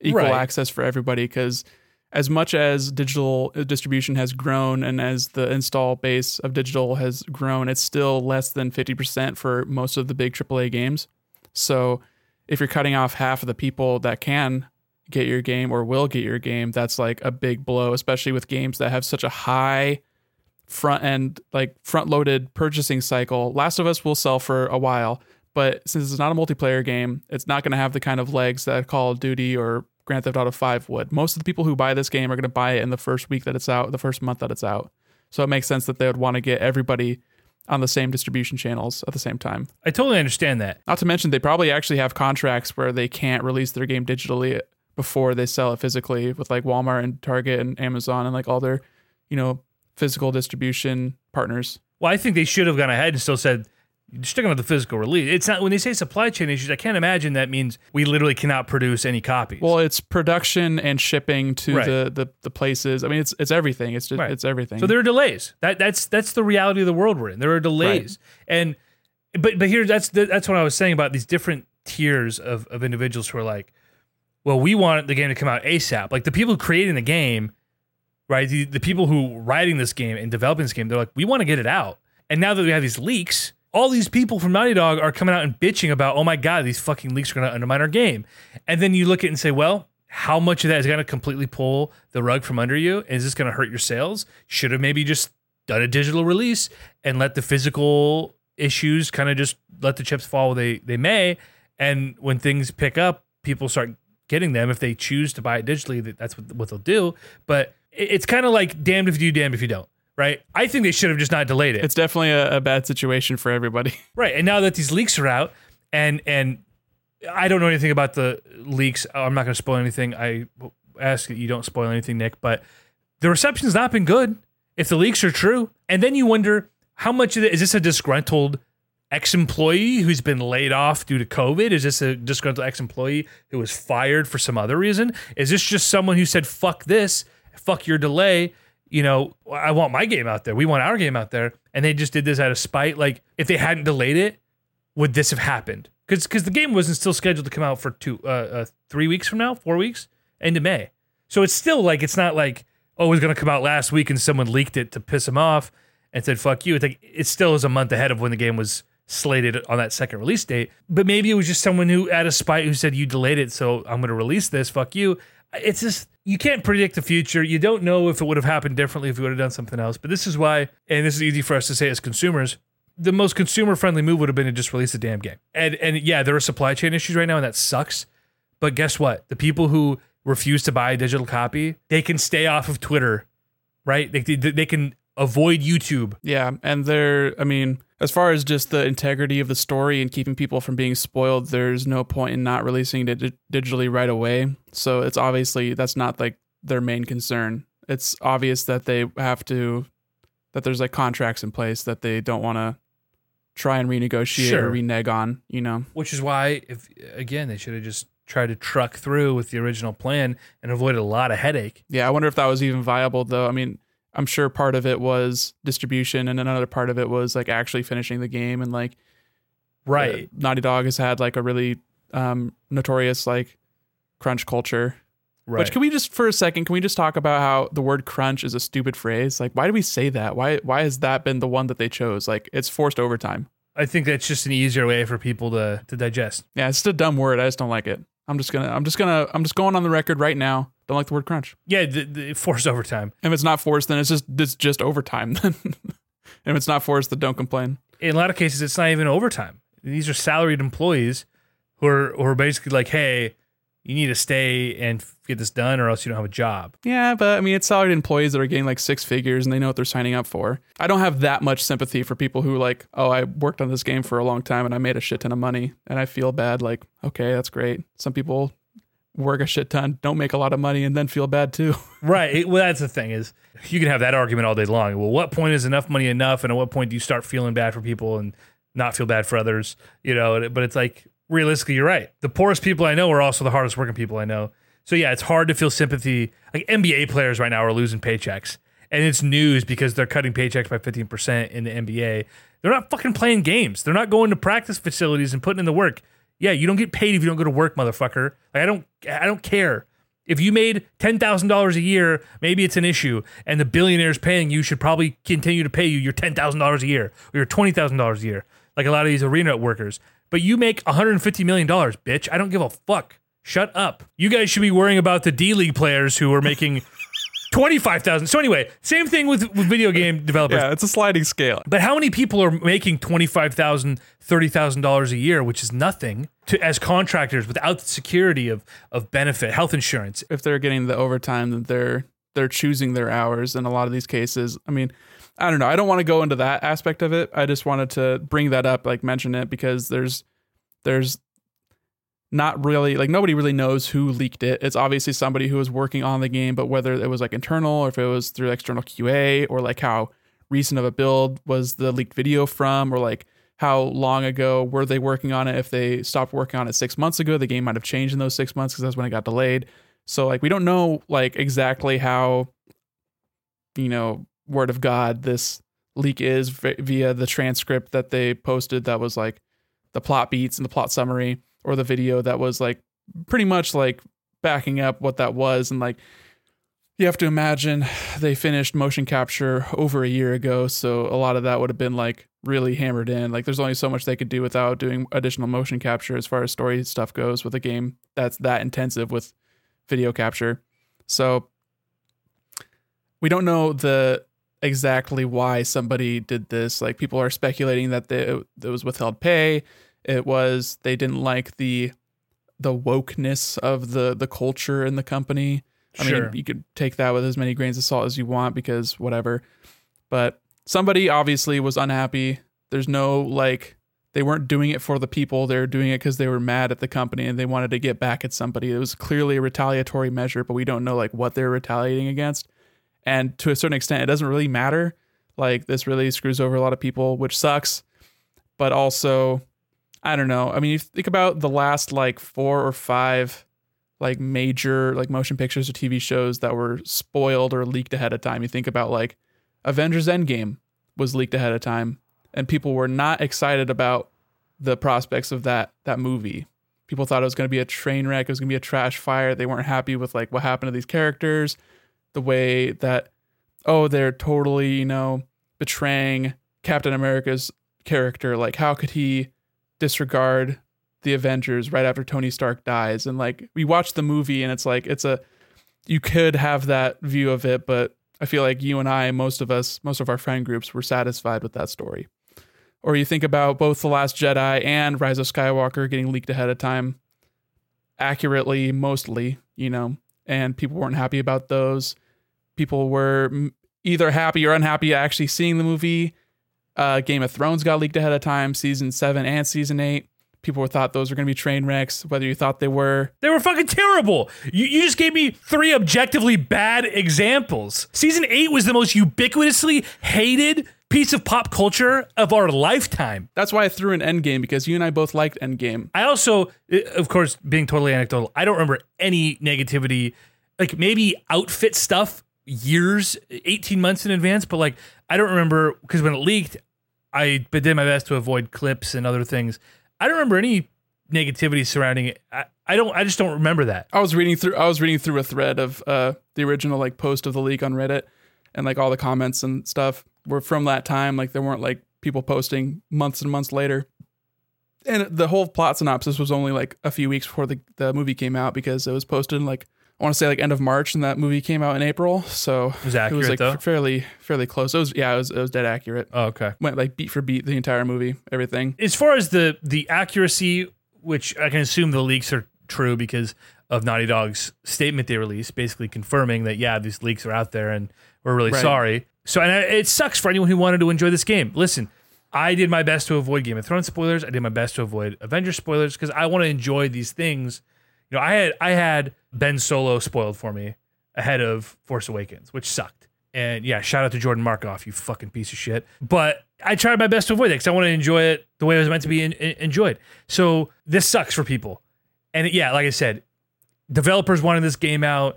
equal Right. access for everybody. Because as much as digital uh, distribution has grown and as the install base of digital has grown, it's still less than 50% for most of the big AAA games. So if you're cutting off half of the people that can get your game or will get your game, that's like a big blow, especially with games that have such a high front end, like front loaded purchasing cycle. Last of Us will sell for a while, but since it's not a multiplayer game, it's not going to have the kind of legs that Call of Duty or Grand Theft Auto 5 would. Most of the people who buy this game are going to buy it in the first week that it's out, the first month that it's out. So it makes sense that they would want to get everybody on the same distribution channels at the same time. I totally understand that. Not to mention, they probably actually have contracts where they can't release their game digitally before they sell it physically with like Walmart and Target and Amazon and like all their, you know, physical distribution partners. Well, I think they should have gone ahead and still said you're sticking with the physical release. It's not when they say supply chain issues. I can't imagine that means we literally cannot produce any copies. Well, it's production and shipping to Right. the, the the places. I mean, it's it's everything. It's just Right. it's everything. So there are delays. That that's that's the reality of the world we're in. There are delays, and but but here that's that's what I was saying about these different tiers of of individuals who are like, well, we want the game to come out ASAP. Like the people creating the game, right? The the people who writing this game and developing this game, they're like, we want to get it out. And now that we have these leaks, all these people from Naughty Dog are coming out and bitching about, oh my god, these fucking leaks are going to undermine our game. And then you look at it and say, well, how much of that is going to completely pull the rug from under you? Is this going to hurt your sales? Should have maybe just done a digital release and let the physical issues kind of just let the chips fall where they they may. And when things pick up, people start getting them. If they choose to buy it digitally, that's what, what they'll do. But it's kind of like damned if you do, damned if you don't. Right? I think they should have just not delayed it. it's definitely a, a bad situation for everybody. Right. And now that these leaks are out and and I don't know anything about the leaks. I'm not going to spoil anything. I ask that you don't spoil anything, Nick, but the reception's not been good if the leaks are true. And then you wonder how much of it is this a disgruntled ex-employee who's been laid off due to COVID? Is this a disgruntled ex-employee who was fired for some other reason? Is this just someone who said fuck this, fuck your delay? You know, I want my game out there. We want our game out there, and they just did this out of spite. Like if they hadn't delayed it, would this have happened? Because the game wasn't still scheduled to come out for two uh, uh three weeks from now, four weeks, end of May. So it's still like it's not like oh it was gonna come out last week and someone leaked it to piss them off and said fuck you. It's like it still is a month ahead of when the game was slated on that second release date. But maybe it was just someone who out of spite who said you delayed it, so I'm gonna release this. Fuck you. It's just you can't predict the future. You don't know if it would have happened differently if we would have done something else. But this is why, and this is easy for us to say as consumers, the most consumer friendly move would have been to just release the damn game. And and yeah, there are supply chain issues right now, and that sucks. But guess what? The people who refuse to buy a digital copy, they can stay off of Twitter, right? They they, they can avoid YouTube. Yeah, and they're I mean, as far as just the integrity of the story and keeping people from being spoiled, there's no point in not releasing it di- digitally right away. So it's obviously that's not like their main concern. It's obvious that they have to that there's like contracts in place that they don't want to try and renegotiate Sure. or renege on. You know, Which is why, if again, they should have just tried to truck through with the original plan and avoid a lot of headache. yeah. I wonder if that was even viable though. I mean. I'm sure part of it was distribution, and another part of it was like actually finishing the game and like Right. uh, Naughty Dog has had like a really um, notorious like crunch culture. Right. Which can we just for a second? Can we just talk about how the word crunch is a stupid phrase? Like, why do we say that? Why why has that been the one that they chose? Like, it's forced overtime. I think that's just an easier way for people to to digest. Yeah, it's just a dumb word. I just don't like it. I'm just gonna I'm just gonna I'm just going on the record right now. Don't like the word crunch. Yeah, the, the forced overtime. If it's not forced, then it's just it's just overtime. Then, if it's not forced, then don't complain. In a lot of cases, it's not even overtime. These are salaried employees who are who are basically like, hey, you need to stay and get this done, or else you don't have a job. Yeah, but I mean, it's salaried employees that are getting like six figures and they know what they're signing up for. I don't have that much sympathy for people who like, oh, I worked on this game for a long time and I made a shit ton of money and I feel bad. Like, okay, that's great. Some people work a shit ton, don't make a lot of money, and then feel bad too. Right. Well, that's the thing is you can have that argument all day long. Well, what point is enough money enough, and at what point do you start feeling bad for people and not feel bad for others? You know. But it's like realistically, you're right. The poorest people I know are also the hardest working people I know. So yeah, it's hard to feel sympathy. Like NBA players right now are losing paychecks, and it's news because they're cutting paychecks by 15 percent in the NBA. They're not fucking playing games. They're not going to practice facilities and putting in the work. Yeah, you don't get paid if you don't go to work, motherfucker. Like I don't, I don't care. If you made ten thousand dollars a year, maybe it's an issue, and the billionaires paying you should probably continue to pay you your ten thousand dollars a year or your twenty thousand dollars a year, like a lot of these arena workers. But you make one hundred and fifty million dollars, bitch. I don't give a fuck. Shut up. You guys should be worrying about the D League players who are making twenty five thousand. So anyway, same thing with, with video game developers. yeah, it's a sliding scale. But how many people are making $25,000, $30,000 a year, which is nothing, to as contractors without the security of, of benefit, health insurance? If they're getting the overtime, then they're they're choosing their hours in a lot of these cases. I mean, I don't know. I don't want to go into that aspect of it. I just wanted to bring that up, like mention it, because there's there's not really like nobody really knows who leaked it. It's obviously somebody who was working on the game, but whether it was like internal or if it was through external QA or like how recent of a build was the leaked video from or like how long ago were they working on it if they stopped working on it 6 months ago the game might have changed in those 6 months cuz that's when it got delayed. So like we don't know like exactly how you know word of god this leak is vi- via the transcript that they posted that was like the plot beats and the plot summary or the video that was like pretty much like backing up what that was. And like you have to imagine they finished motion capture over a year ago so a lot of that would have been like really hammered in. Like there's only so much they could do without doing additional motion capture as far as story stuff goes with a game that's that intensive with video capture. So we don't know the exactly why somebody did this like people are speculating that they, it was withheld pay it was they didn't like the the wokeness of the the culture in the company. I Sure. mean, you could take that with as many grains of salt as you want because whatever. But somebody obviously was unhappy. There's no like they weren't doing it for the people. They were doing it because they were mad at the company and they wanted to get back at somebody. It was clearly a retaliatory measure, but we don't know like what they're retaliating against. And to a certain extent, it doesn't really matter. Like this really screws over a lot of people, which sucks. But also, I don't know. I mean, you think about the last like four or five like major like motion pictures or TV shows that were spoiled or leaked ahead of time. You think about like Avengers Endgame was leaked ahead of time and people were not excited about the prospects of that that movie. People thought it was going to be a train wreck, it was going to be a trash fire. They weren't happy with like what happened to these characters, the way that oh, they're totally, you know, betraying Captain America's character. Like how could he disregard the Avengers right after Tony Stark dies. And like we watch the movie and it's like it's a you could have that view of it, but I feel like you and I, most of us, most of our friend groups were satisfied with that story. Or you think about both The Last Jedi and Rise of Skywalker getting leaked ahead of time accurately, mostly, you know, and people weren't happy about those. People were either happy or unhappy actually seeing the movie. Uh, Game of Thrones got leaked ahead of time, season seven and season eight. People thought those were going to be train wrecks, whether you thought they were. They were fucking terrible. You, you just gave me three objectively bad examples. Season eight was the most ubiquitously hated piece of pop culture of our lifetime. That's why I threw in Endgame because you and I both liked Endgame. I also, of course, being totally anecdotal, I don't remember any negativity, like maybe outfit stuff years, 18 months in advance, but like I don't remember because when it leaked, I but did my best to avoid clips and other things. I don't remember any negativity surrounding it. I, I don't. I just don't remember that. I was reading through I was reading through a thread of uh the original like post of the leak on Reddit and like all the comments and stuff were from that time. Like there weren't like people posting months and months later. And the whole plot synopsis was only like a few weeks before the, the movie came out because it was posted in like I want to say like end of March and that movie came out in April. So It was it was like though. fairly fairly close. It was yeah, it was it was dead accurate. Oh, okay. Went like beat for beat the entire movie, everything. As far as the the accuracy, which I can assume the leaks are true because of Naughty Dog's statement they released, basically confirming that yeah, these leaks are out there and we're really Right. sorry. So and it sucks for anyone who wanted to enjoy this game. Listen, I did my best to avoid Game of Thrones spoilers. I did my best to avoid Avengers spoilers because I want to enjoy these things. You know, I had I had Ben Solo spoiled for me ahead of Force Awakens, which sucked. And yeah, shout out to Jordan Markoff, you fucking piece of shit. But I tried my best to avoid it because I want to enjoy it the way it was meant to be en- en- enjoyed. So this sucks for people. And yeah, like I said, developers wanted this game out.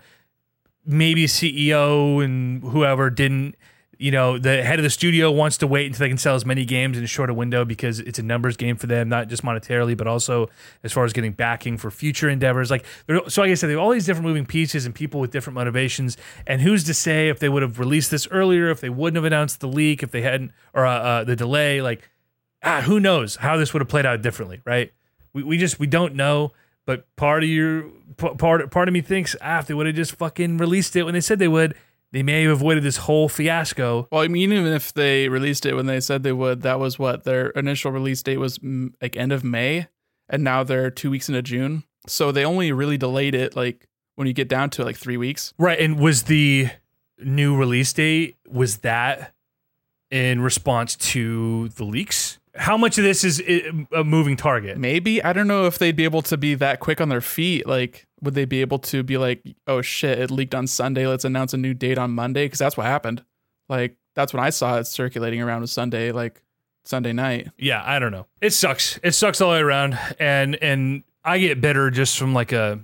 Maybe CEO and whoever didn't. You know, the head of the studio wants to wait until they can sell as many games in a shorter window because it's a numbers game for them, not just monetarily, but also as far as getting backing for future endeavors. Like, so like I said, they have all these different moving pieces and people with different motivations. And who's to say if they would have released this earlier, if they wouldn't have announced the leak, if they hadn't, or uh, uh, the delay? Like, ah, who knows how this would have played out differently, right? We, we just we don't know. But part of your part part of me thinks ah, if they would have just fucking released it when they said they would, they may have avoided this whole fiasco. Well, I mean, even if they released it when they said they would, that was what their initial release date was like end of May, and now they're two weeks into June. So they only really delayed it like when you get down to like three weeks. Right, and was the new release date was that in response to the leaks? How much of this is a moving target? Maybe I don't know if they'd be able to be that quick on their feet. Like, would they be able to be like, "Oh shit, it leaked on Sunday. Let's announce a new date on Monday"? Because that's what happened. Like, that's when I saw it circulating around was Sunday, like Sunday night. yeah, I don't know. It sucks. It sucks all the way around, and and I get bitter just from like a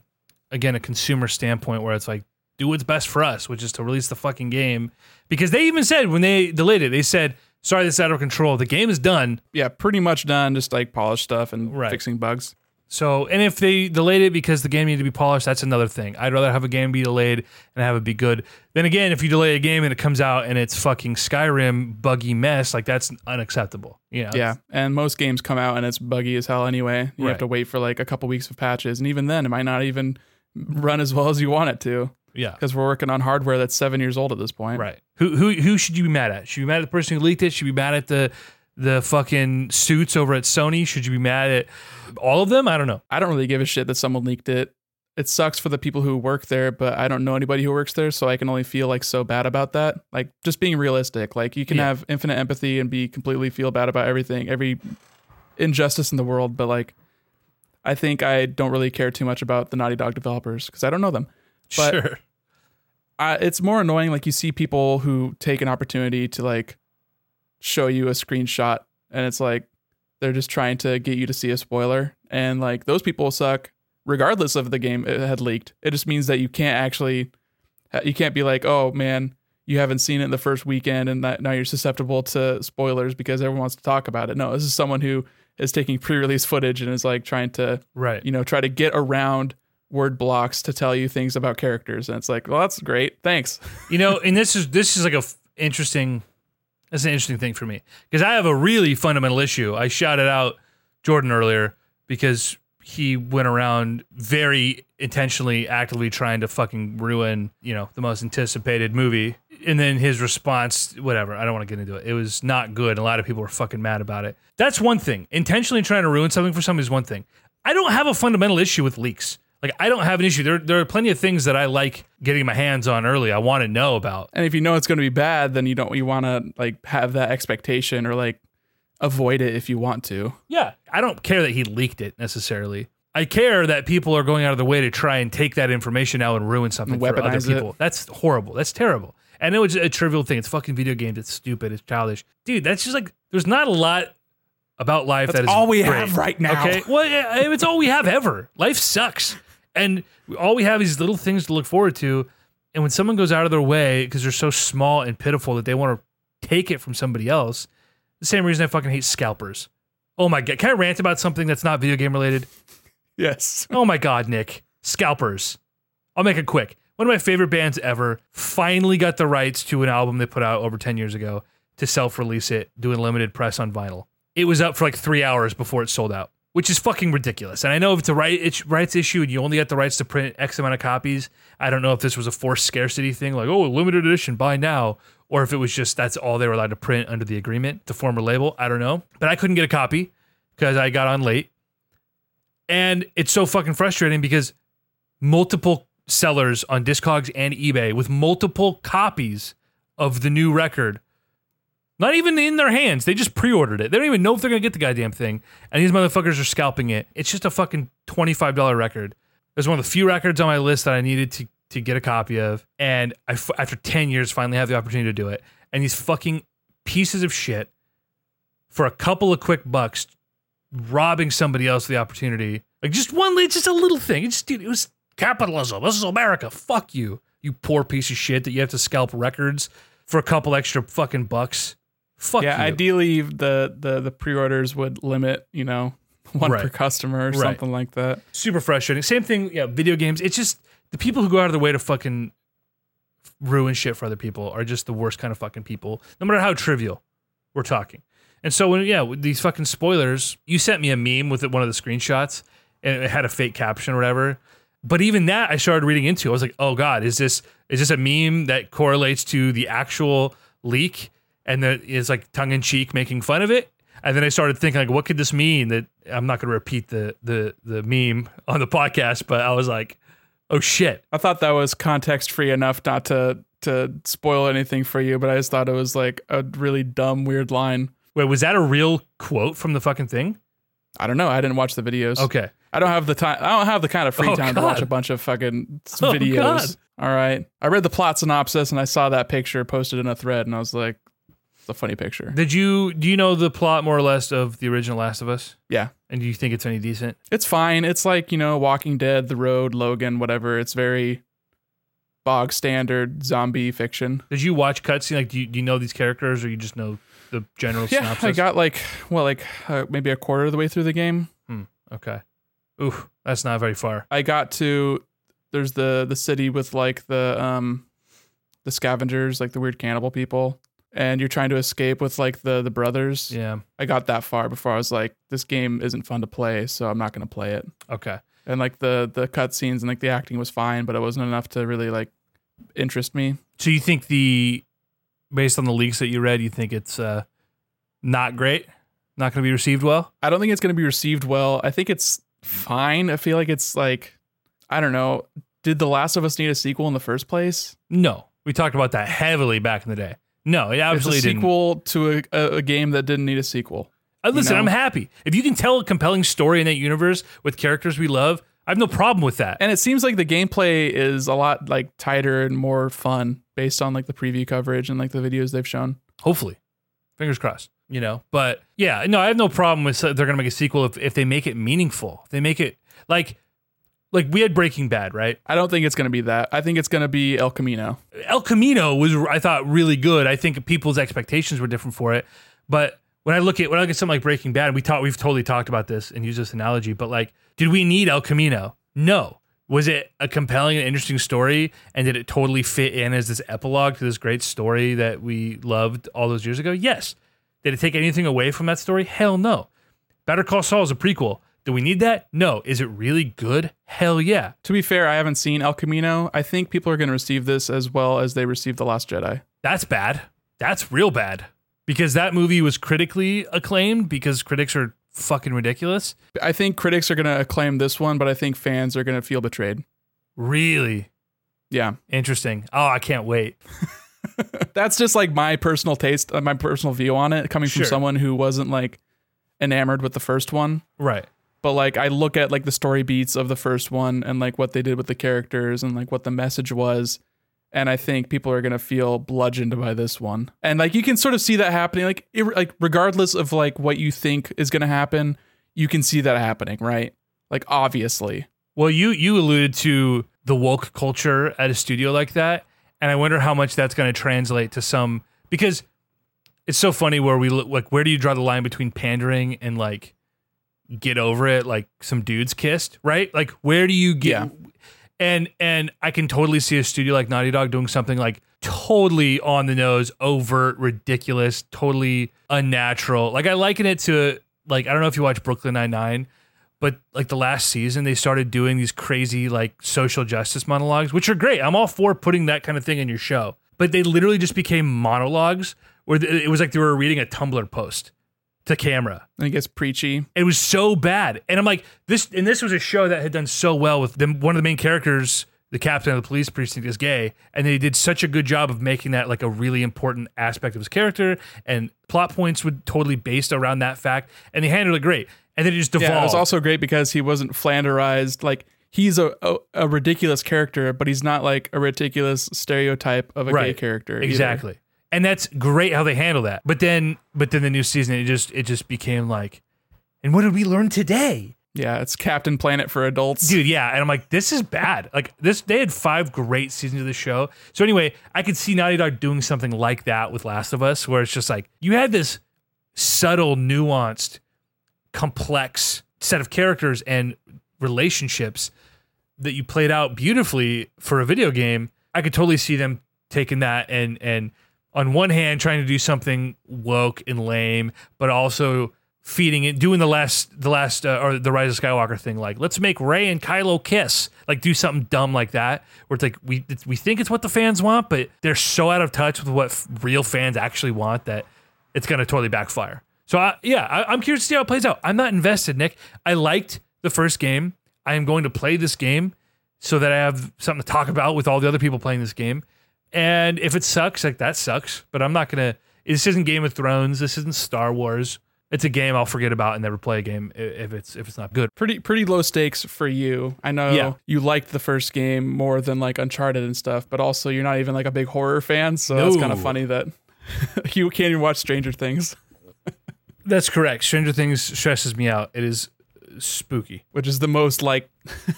again a consumer standpoint where it's like do what's best for us, which is to release the fucking game because they even said when they delayed it, they said sorry, this is out of control. The game is done. Yeah, pretty much done. Just like polish stuff and Right. fixing bugs. So, and if they delayed it because the game needed to be polished, that's another thing. I'd rather have a game be delayed and have it be good. Then again, if you delay a game and it comes out and it's fucking Skyrim buggy mess, like that's unacceptable. You know? Yeah, and most games come out and it's buggy as hell anyway. You Right. have to wait for like a couple weeks of patches, and even then, it might not even run as well as you want it to Yeah. because we're working on hardware that's seven years old at this point. Right. Who who who should you be mad at? Should you be mad at the person who leaked it? Should you be mad at the the fucking suits over at Sony? Should you be mad at all of them? I don't know. I don't really give a shit that someone leaked it. It sucks for the people who work there, but I don't know anybody who works there, so I can only feel like so bad about that. Like just being realistic. Like you can Yeah. have infinite empathy and be completely feel bad about everything, every injustice in the world, but like I think I don't really care too much about the Naughty Dog developers because I don't know them. But- sure. I, it's more annoying like you see people who take an opportunity to like show you a screenshot and it's like they're just trying to get you to see a spoiler. And like those people suck. Regardless of the game it had leaked. It just means that you can't actually you can't be like oh man you haven't seen it in the first weekend and that now you're susceptible to spoilers because everyone wants to talk about it. No this is someone who is taking pre-release footage and is like trying to Right. you know try to get around word blocks to tell you things about characters. And it's like well that's great. Thanks. You know, and this is this is like a f- interesting. That's an interesting thing for me because I have a really fundamental issue. I shouted out Jordan earlier because he went around very intentionally, actively trying to fucking ruin, you know, the most anticipated movie. And then his response, whatever, I don't want to get into it. It was not good. A lot of people were fucking mad about it. That's one thing. Intentionally trying to ruin something for somebody is one thing. I don't have a fundamental issue with leaks. Like I don't have an issue. There, there are plenty of things that I like getting my hands on early. I want to know about. and if you know it's going to be bad then you don't you want to like have that expectation or like avoid it if you want to Yeah, I don't care that he leaked it necessarily. I care that people are going out of their way to try and take that information out and ruin something for other Weaponize it. people. That's horrible. That's terrible. I know it's a trivial thing. It's fucking video games. It's stupid. It's childish, dude. That's just like there's not a lot about life That's that is all we great, have right now. Okay, well, yeah, it's all we have ever. Life sucks, and all we have is little things to look forward to. And when someone goes out of their way because they're so small and pitiful that they want to take it from somebody else, the same reason I fucking hate scalpers. Oh my god, can I rant about something that's not video game related? Yes. Oh my god, Nick. Scalpers. I'll make it quick. One of my favorite bands ever finally got the rights to an album they put out over 10 years ago to self release it, doing limited press on vinyl. It was up for like three hours before it sold out, which is fucking ridiculous. And I know if it's a right, it's rights issue and you only get the rights to print X amount of copies, I don't know if this was a forced scarcity thing, like, oh, limited edition, buy now, or if it was just that's all they were allowed to print under the agreement the former label. I don't know. But I couldn't get a copy because I got on late. And it's so fucking frustrating because multiple sellers on Discogs and eBay with multiple copies of the new record. Not even in their hands. They just pre-ordered it. They don't even know if they're gonna get the goddamn thing. And these motherfuckers are scalping it. It's just a fucking twenty-five dollar record. It was one of the few records on my list that I needed to to get a copy of. And after ten years, finally have the opportunity to do it. And these fucking pieces of shit for a couple of quick bucks, robbing somebody else of the opportunity. Like just one, it's just a little thing. It just dude, it was capitalism. This is America. Fuck you, you poor piece of shit that you have to scalp records for a couple extra fucking bucks. Fuck Yeah, you. ideally the the the pre-orders would limit, you know, one per customer or Right. something like that. super frustrating. Same thing, yeah, video games. It's just the people who go out of their way to fucking ruin shit for other people are just the worst kind of fucking people, no matter how trivial we're talking. And so when yeah, with these fucking spoilers, you sent me a meme with one of the screenshots, and it had a fake caption or whatever. But even that, I started reading into. I was like, oh god, is this is this a meme that correlates to the actual leak, and that is like tongue in cheek making fun of it? And then I started thinking, like, what could this mean? That I'm not going to repeat the the the meme on the podcast, but I was like, oh shit, I thought that was context free enough not to to spoil anything for you, but I just thought it was like a really dumb, weird line. wait, was that a real quote from the fucking thing? I don't know. I didn't watch the videos. Okay, I don't have the time. I don't have the kind of free Oh, time to watch a bunch of fucking Oh, videos. God. All right. I read the plot synopsis and I saw that picture posted in a thread, and I was like, "It's a funny picture." did you do you know the plot more or less of the original Last of Us? Yeah, And do you think it's any decent? it's fine. It's like you know, Walking Dead, The Road, Logan, whatever. It's very bog standard zombie fiction. Did you watch cutscene? Like, do you, do you know these characters, or you just know the general Yeah, synopsis? I got like well, like uh, maybe a quarter of the way through the game. Okay. Ooh, that's not very far. I got to there's the the city with like the um the scavengers, like the weird cannibal people, and you're trying to escape with like the the brothers. Yeah. I got that far before I was like, this game isn't fun to play, so I'm not gonna play it. Okay. And like the the cutscenes and like the acting was fine, but it wasn't enough to really like interest me. So you think the, based on the leaks that you read, you think it's uh, not great, not going to be received well? I don't think it's gonna be received well. I think it's fine. I feel like it's like I don't know. Did The Last of Us need a sequel in the first place? No, we talked about that heavily back in the day. No, it It's a absolutely didn't. sequel to a, a, game that didn't need a sequel. Uh, listen, know? I'm happy if you can tell a compelling story in that universe with characters we love. I have no problem with that. And it seems like the gameplay is a lot like tighter and more fun based on like the preview coverage and like the videos they've shown. Hopefully, fingers crossed. You know, but yeah, no, I have no problem with they're going to make a sequel if, if they make it meaningful. If they make it like like we had Breaking Bad, right? I don't think it's going to be that. I think it's going to be El Camino. El Camino was I thought really good. I think people's expectations were different for it, but when I look at when I look at something like Breaking Bad, we talked we've totally talked about this and used this analogy, but like, did we need El Camino? No. Was it a compelling and interesting story, and did it totally fit in as this epilogue to this great story that we loved all those years ago? Yes. Did it take anything away from that story? Hell no. Better Call Saul is a prequel. Do we need that? No. Is it really good? Hell yeah. To be fair, I haven't seen El Camino. I think people are going to receive this as well as they received The Last Jedi. That's bad. That's real bad. Because that movie was critically acclaimed because critics are fucking ridiculous. I think critics are going to acclaim this one, but I think fans are going to feel betrayed. Really Yeah. interesting. Oh, I can't wait. That's just like my personal taste, uh, my personal view on it, coming Sure. from someone who wasn't like enamored with the first one. Right. But like I look at like the story beats of the first one and like what they did with the characters and like what the message was and I think people are going to feel bludgeoned by this one. And like you can sort of see that happening like it, like regardless of like what you think is going to happen, you can see that happening, right? Like obviously. Well, you you alluded to the woke culture at a studio like that, and I wonder how much that's going to translate to some because it's so funny where we look like where do you draw the line between pandering and like get over it like some dudes kissed right? Like where do you get Yeah. and and i can totally see a studio like naughty dog doing something like totally on the nose overt ridiculous totally unnatural. Like i liken it to like i don't know if you watch brooklyn 99 but like the last season they started doing these crazy like social justice monologues which are great. I'm all for putting that kind of thing in your show. But they literally just became monologues where it was like they were reading a tumblr post to camera And it gets preachy. it was so bad and i'm like this and this was a show that had done so well with them one of the main characters the captain of the police precinct is gay and they did such a good job of making that like a really important aspect of his character and plot points would totally based around that fact and they handled it great and then it just devolved Yeah, it was also great because he wasn't flanderized. Like he's a, a, a ridiculous character, but he's not like a ridiculous stereotype of a gay Right. character. either. And that's great how they handle that. But then but then the new season it just it just became like and what did we learn today? Yeah, it's Captain Planet for adults. dude yeah and i'm like this is bad. Like this they had five great seasons of the show. So anyway i could see naughty dog doing something like that with last of us where it's just like you had this subtle nuanced complex set of characters and relationships that you played out beautifully for a video game. I could totally see them taking that and and on one hand trying to do something woke and lame but also feeding it doing the last the last uh, or the rise of skywalker thing like let's make Rey and kylo kiss like do something dumb like that where it's like we we think it's what the fans want but they're so out of touch with what f- real fans actually want that it's going to totally backfire. So I, yeah I, i'm curious to see how it plays out. I'm not invested nick. I liked the first game. I am going to play this game so that i have something to talk about with all the other people playing this game and if it sucks like that sucks but i'm not gonna this isn't game of thrones this isn't star wars. It's a game i'll forget about and never play a game if it's if it's not good. Pretty pretty low stakes for you. I know Yeah. you liked the first game more than like Uncharted and stuff, but also you're not even like a big horror fan, so it's kind of funny that you can't even watch Stranger Things, that's correct. Stranger things stresses me out. It is spooky. Which is the most like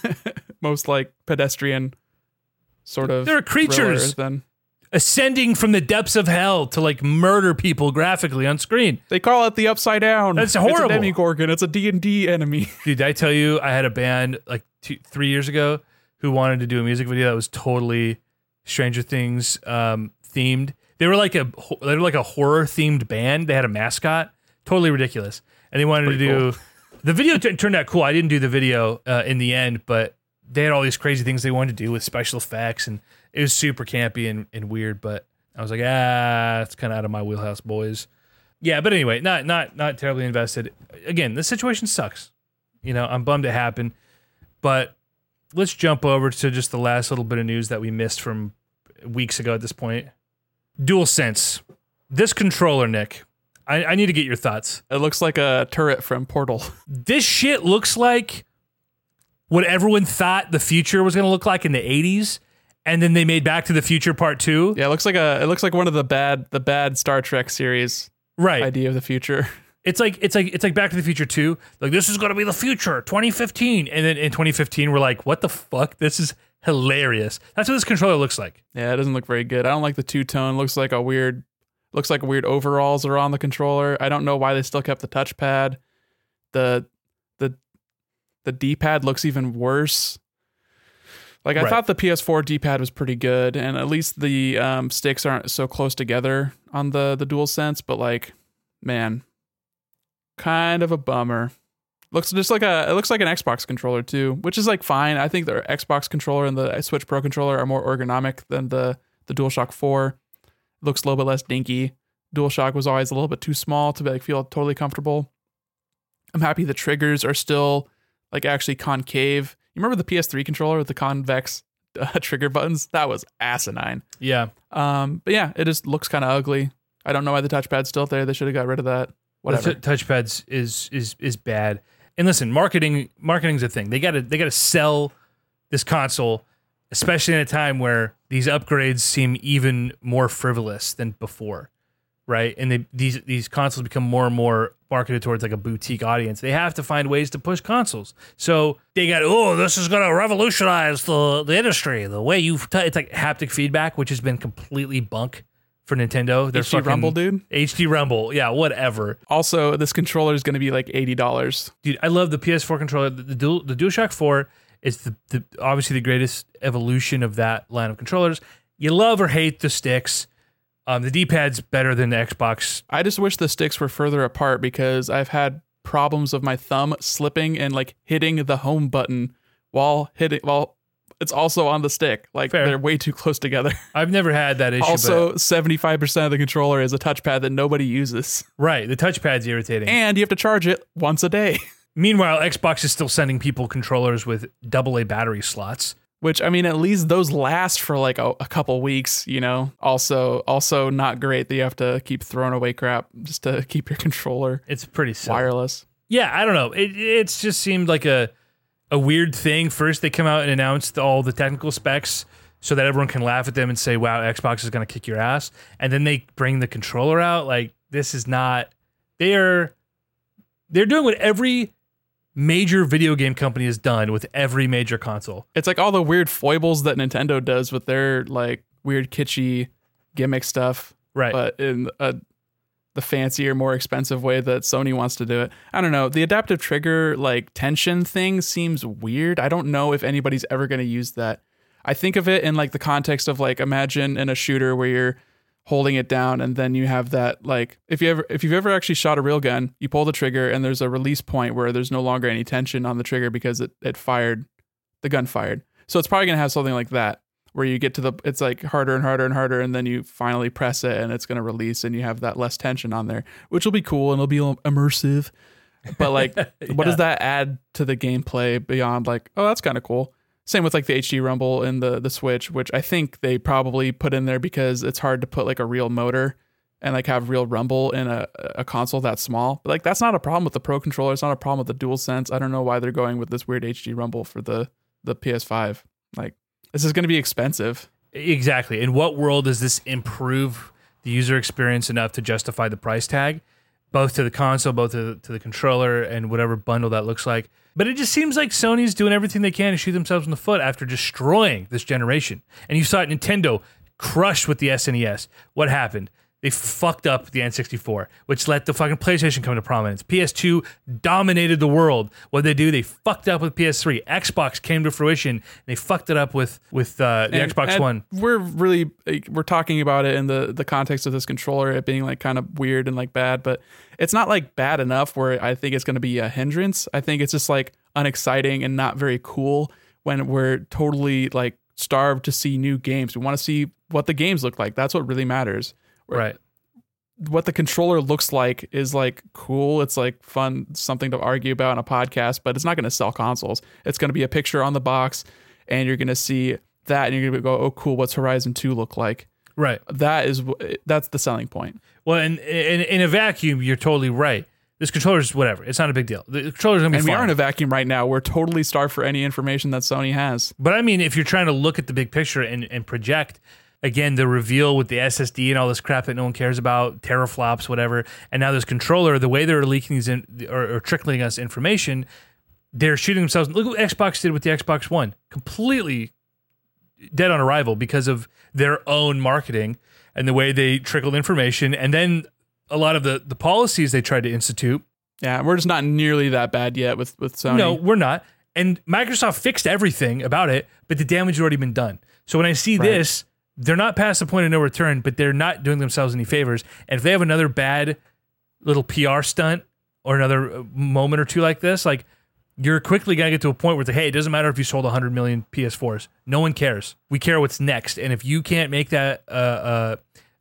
most like pedestrian sort of There are creatures. Then ascending from the depths of hell to like murder people graphically on screen they call it the Upside Down. That's horrible. It's a Demogorgon. It's a D and D enemy. Dude, did I tell you I had a band like two, three years ago who wanted to do a music video that was totally Stranger Things um, themed. They were like a they were like a horror themed band. They had a mascot, totally ridiculous, and they wanted Pretty to do the video. T- turned out cool. I didn't do the video uh, in the end, but they had all these crazy things they wanted to do with special effects, and it was super campy and, and weird. But I was like, ah, it's kind of out of my wheelhouse, boys. Yeah, but anyway, not not not terribly invested. Again, the situation sucks. You know, I'm bummed it happened. But let's jump over to just the last little bit of news that we missed from weeks ago at this point. Dual Sense, This controller, Nick. I, I need to get your thoughts. It looks like a turret from Portal. This shit looks like what everyone thought the future was going to look like in the 80s. And then they made Back to the Future Part 2. Yeah, it looks like a it looks like one of the bad the bad Star Trek series Right. idea of the future. It's like it's like it's like Back to the Future 2. Like this is going to be the future, 2015. And then in 2015 we're like, "What the fuck? This is hilarious." That's what this controller looks like. Yeah, it doesn't look very good. I don't like the two tone. Looks like a weird looks like weird overalls are on the controller. I don't know why they still kept the touchpad. The the the D-pad looks even worse. Like I Right. thought the PS4 D-pad was pretty good, and at least the um, sticks aren't so close together on the the Dual Sense. But like, man, kind of a bummer. Looks just like a it looks like an Xbox controller too, which is like fine. I think the Xbox controller and the Switch Pro controller are more ergonomic than the the DualShock 4. looks a little bit less dinky. DualShock was always a little bit too small to be like feel totally comfortable. I'm happy the triggers are still like actually concave. You remember the PS3 controller with the convex uh, trigger buttons? That was asinine. Yeah. Um, but yeah, it just looks kind of ugly. I don't know why the touchpad's still there. They should have got rid of that. Whatever. The t- touchpads is is is bad. And listen, marketing marketing's a thing. They got to they got to sell this console, especially in a time where these upgrades seem even more frivolous than before, right? And they, these these consoles become more and more marketed towards like a boutique audience. They have to find ways to push consoles. So they got oh, this is gonna revolutionize the the industry. The way you t-. it's like haptic feedback, which has been completely bunk for Nintendo. They're HD fucking Rumble, dude. HD Rumble. Yeah, whatever. Also, this controller is going to be like eighty dollars. Dude, I love the PS4 controller. The, the, dual, the DualShock 4 is the, the obviously the greatest evolution of that line of controllers. You love or hate the sticks. Um, the D-pad's better than the Xbox. I just wish the sticks were further apart because I've had problems of my thumb slipping and like hitting the home button while hitting while it's also on the stick. Like Fair. they're way too close together. I've never had that issue. also, seventy five percent of the controller is a touchpad that nobody uses, right, the touchpad's irritating. and you have to charge it once a day. Meanwhile, Xbox is still sending people controllers with AA battery slots. Which I mean, at least those last for like a, a couple weeks. You know, also also not great that you have to keep throwing away crap just to keep your controller It's pretty silly. wireless. Yeah, I don't know. It it's just seemed like a a weird thing. First, they come out and announced all the technical specs so that everyone can laugh at them and say, "Wow, Xbox is going to kick your ass," and then they bring the controller out. Like this is not. They are. They're doing what every major video game company has done with every major console. It's like all the weird foibles that Nintendo does with their like weird kitschy gimmick stuff, Right. but in a, the fancier, more expensive way that Sony wants to do it. I don't know. The adaptive trigger like tension thing seems weird. I don't know if anybody's ever going to use that. I think of it in like the context of like imagine in a shooter where you're holding it down and then you have that like if you ever if you've ever actually shot a real gun, you pull the trigger and there's a release point where there's no longer any tension on the trigger because it, it fired the gun fired. So it's probably gonna have something like that where you get to the it's like harder and harder and harder and then you finally press it and it's gonna release and you have that less tension on there, which will be cool and it'll be immersive. But like, what does that add to the gameplay beyond like, oh, that's kind of cool. Same with like the HD Rumble and the the Switch, which I think they probably put in there because it's hard to put like a real motor and like have real rumble in a, a console that small. But like that's not a problem with the Pro controller. It's not a problem with the Dual Sense. I don't know why they're going with this weird HD Rumble for the the PS5. Like this is going to be expensive. Exactly. In what world does this improve the user experience enough to justify the price tag, both to the console, both to the, to the controller, and whatever bundle that looks like? But it just seems like Sony's doing everything they can to shoot themselves in the foot after destroying this generation. And you saw it Nintendo crushed with the SNES. What happened? They fucked up the N64, which let the fucking PlayStation come to prominence. PS2 dominated the world. What did they do? They fucked up with PS3. Xbox came to fruition. And they fucked it up with with uh, the And- Xbox and One. We're really we're talking about it in the the context of this controller, it being like kind of weird and like bad, but it's not like bad enough where I think it's going to be a hindrance. I think it's just like unexciting and not very cool when we're totally like starved to see new games. We want to see what the games look like. That's what really matters. Right. What the controller looks like is like cool. It's like fun, something to argue about in a podcast, but it's not going to sell consoles. It's going to be a picture on the box, and you're going to see that, and you're going to go, "Oh, cool! What's Horizon Two look like?" Right. That is that's the selling point. Well, in, in in a vacuum, you're totally right. This controller is whatever. It's not a big deal. The controller's gonna be And we fine. are in a vacuum right now. We're totally starved for any information that Sony has. but I mean, if you're trying to look at the big picture and, and project, again, the reveal with the SSD and all this crap that no one cares about, teraflops, whatever, and now this controller, the way they're leaking these in, or, or trickling us information, they're shooting themselves. Look what Xbox did with the Xbox One. Completely dead on arrival because of their own marketing and the way they trickled information. And then a lot of the, the policies they tried to institute Yeah, we're just not nearly that bad yet with with Sony. no, we're not. And Microsoft fixed everything about it, but the damage had already been done. So when I see Right. this, they're not past the point of no return, but they're not doing themselves any favors. And if they have another bad little PR stunt or another uh, moment or two like this, like you're quickly gonna get to a point where it's like, hey, it doesn't matter if you sold 100 million PS4s. No one cares. We care what's next. And if you can't make that uh, uh,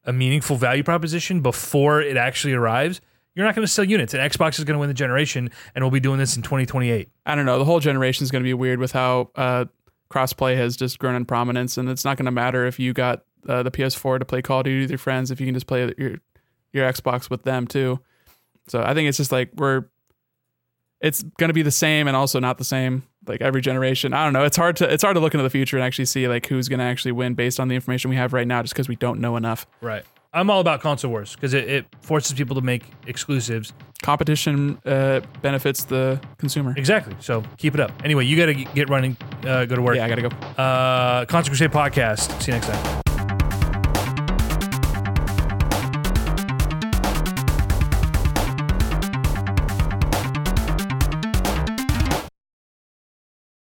a meaningful value proposition before it actually arrives, you're not going to sell units. And Xbox is going to win the generation, and we'll be doing this in 2028. I don't know. The whole generation is going to be weird with how uh, crossplay has just grown in prominence, and it's not going to matter if you got uh, the PS4 to play Call of Duty with your friends if you can just play your your Xbox with them too. So I think it's just like we're it's going to be the same and also not the same like every generation. I don't know. It's hard to it's hard to look into the future and actually see like who's going to actually win based on the information we have right now just because we don't know enough. Right. I'm all about console wars because it, it forces people to make exclusives. Competition uh, benefits the consumer. Exactly. So keep it up. Anyway, you got to get running, uh, go to work. Yeah, I got to go. Uh, Constant Crusade podcast. See you next time.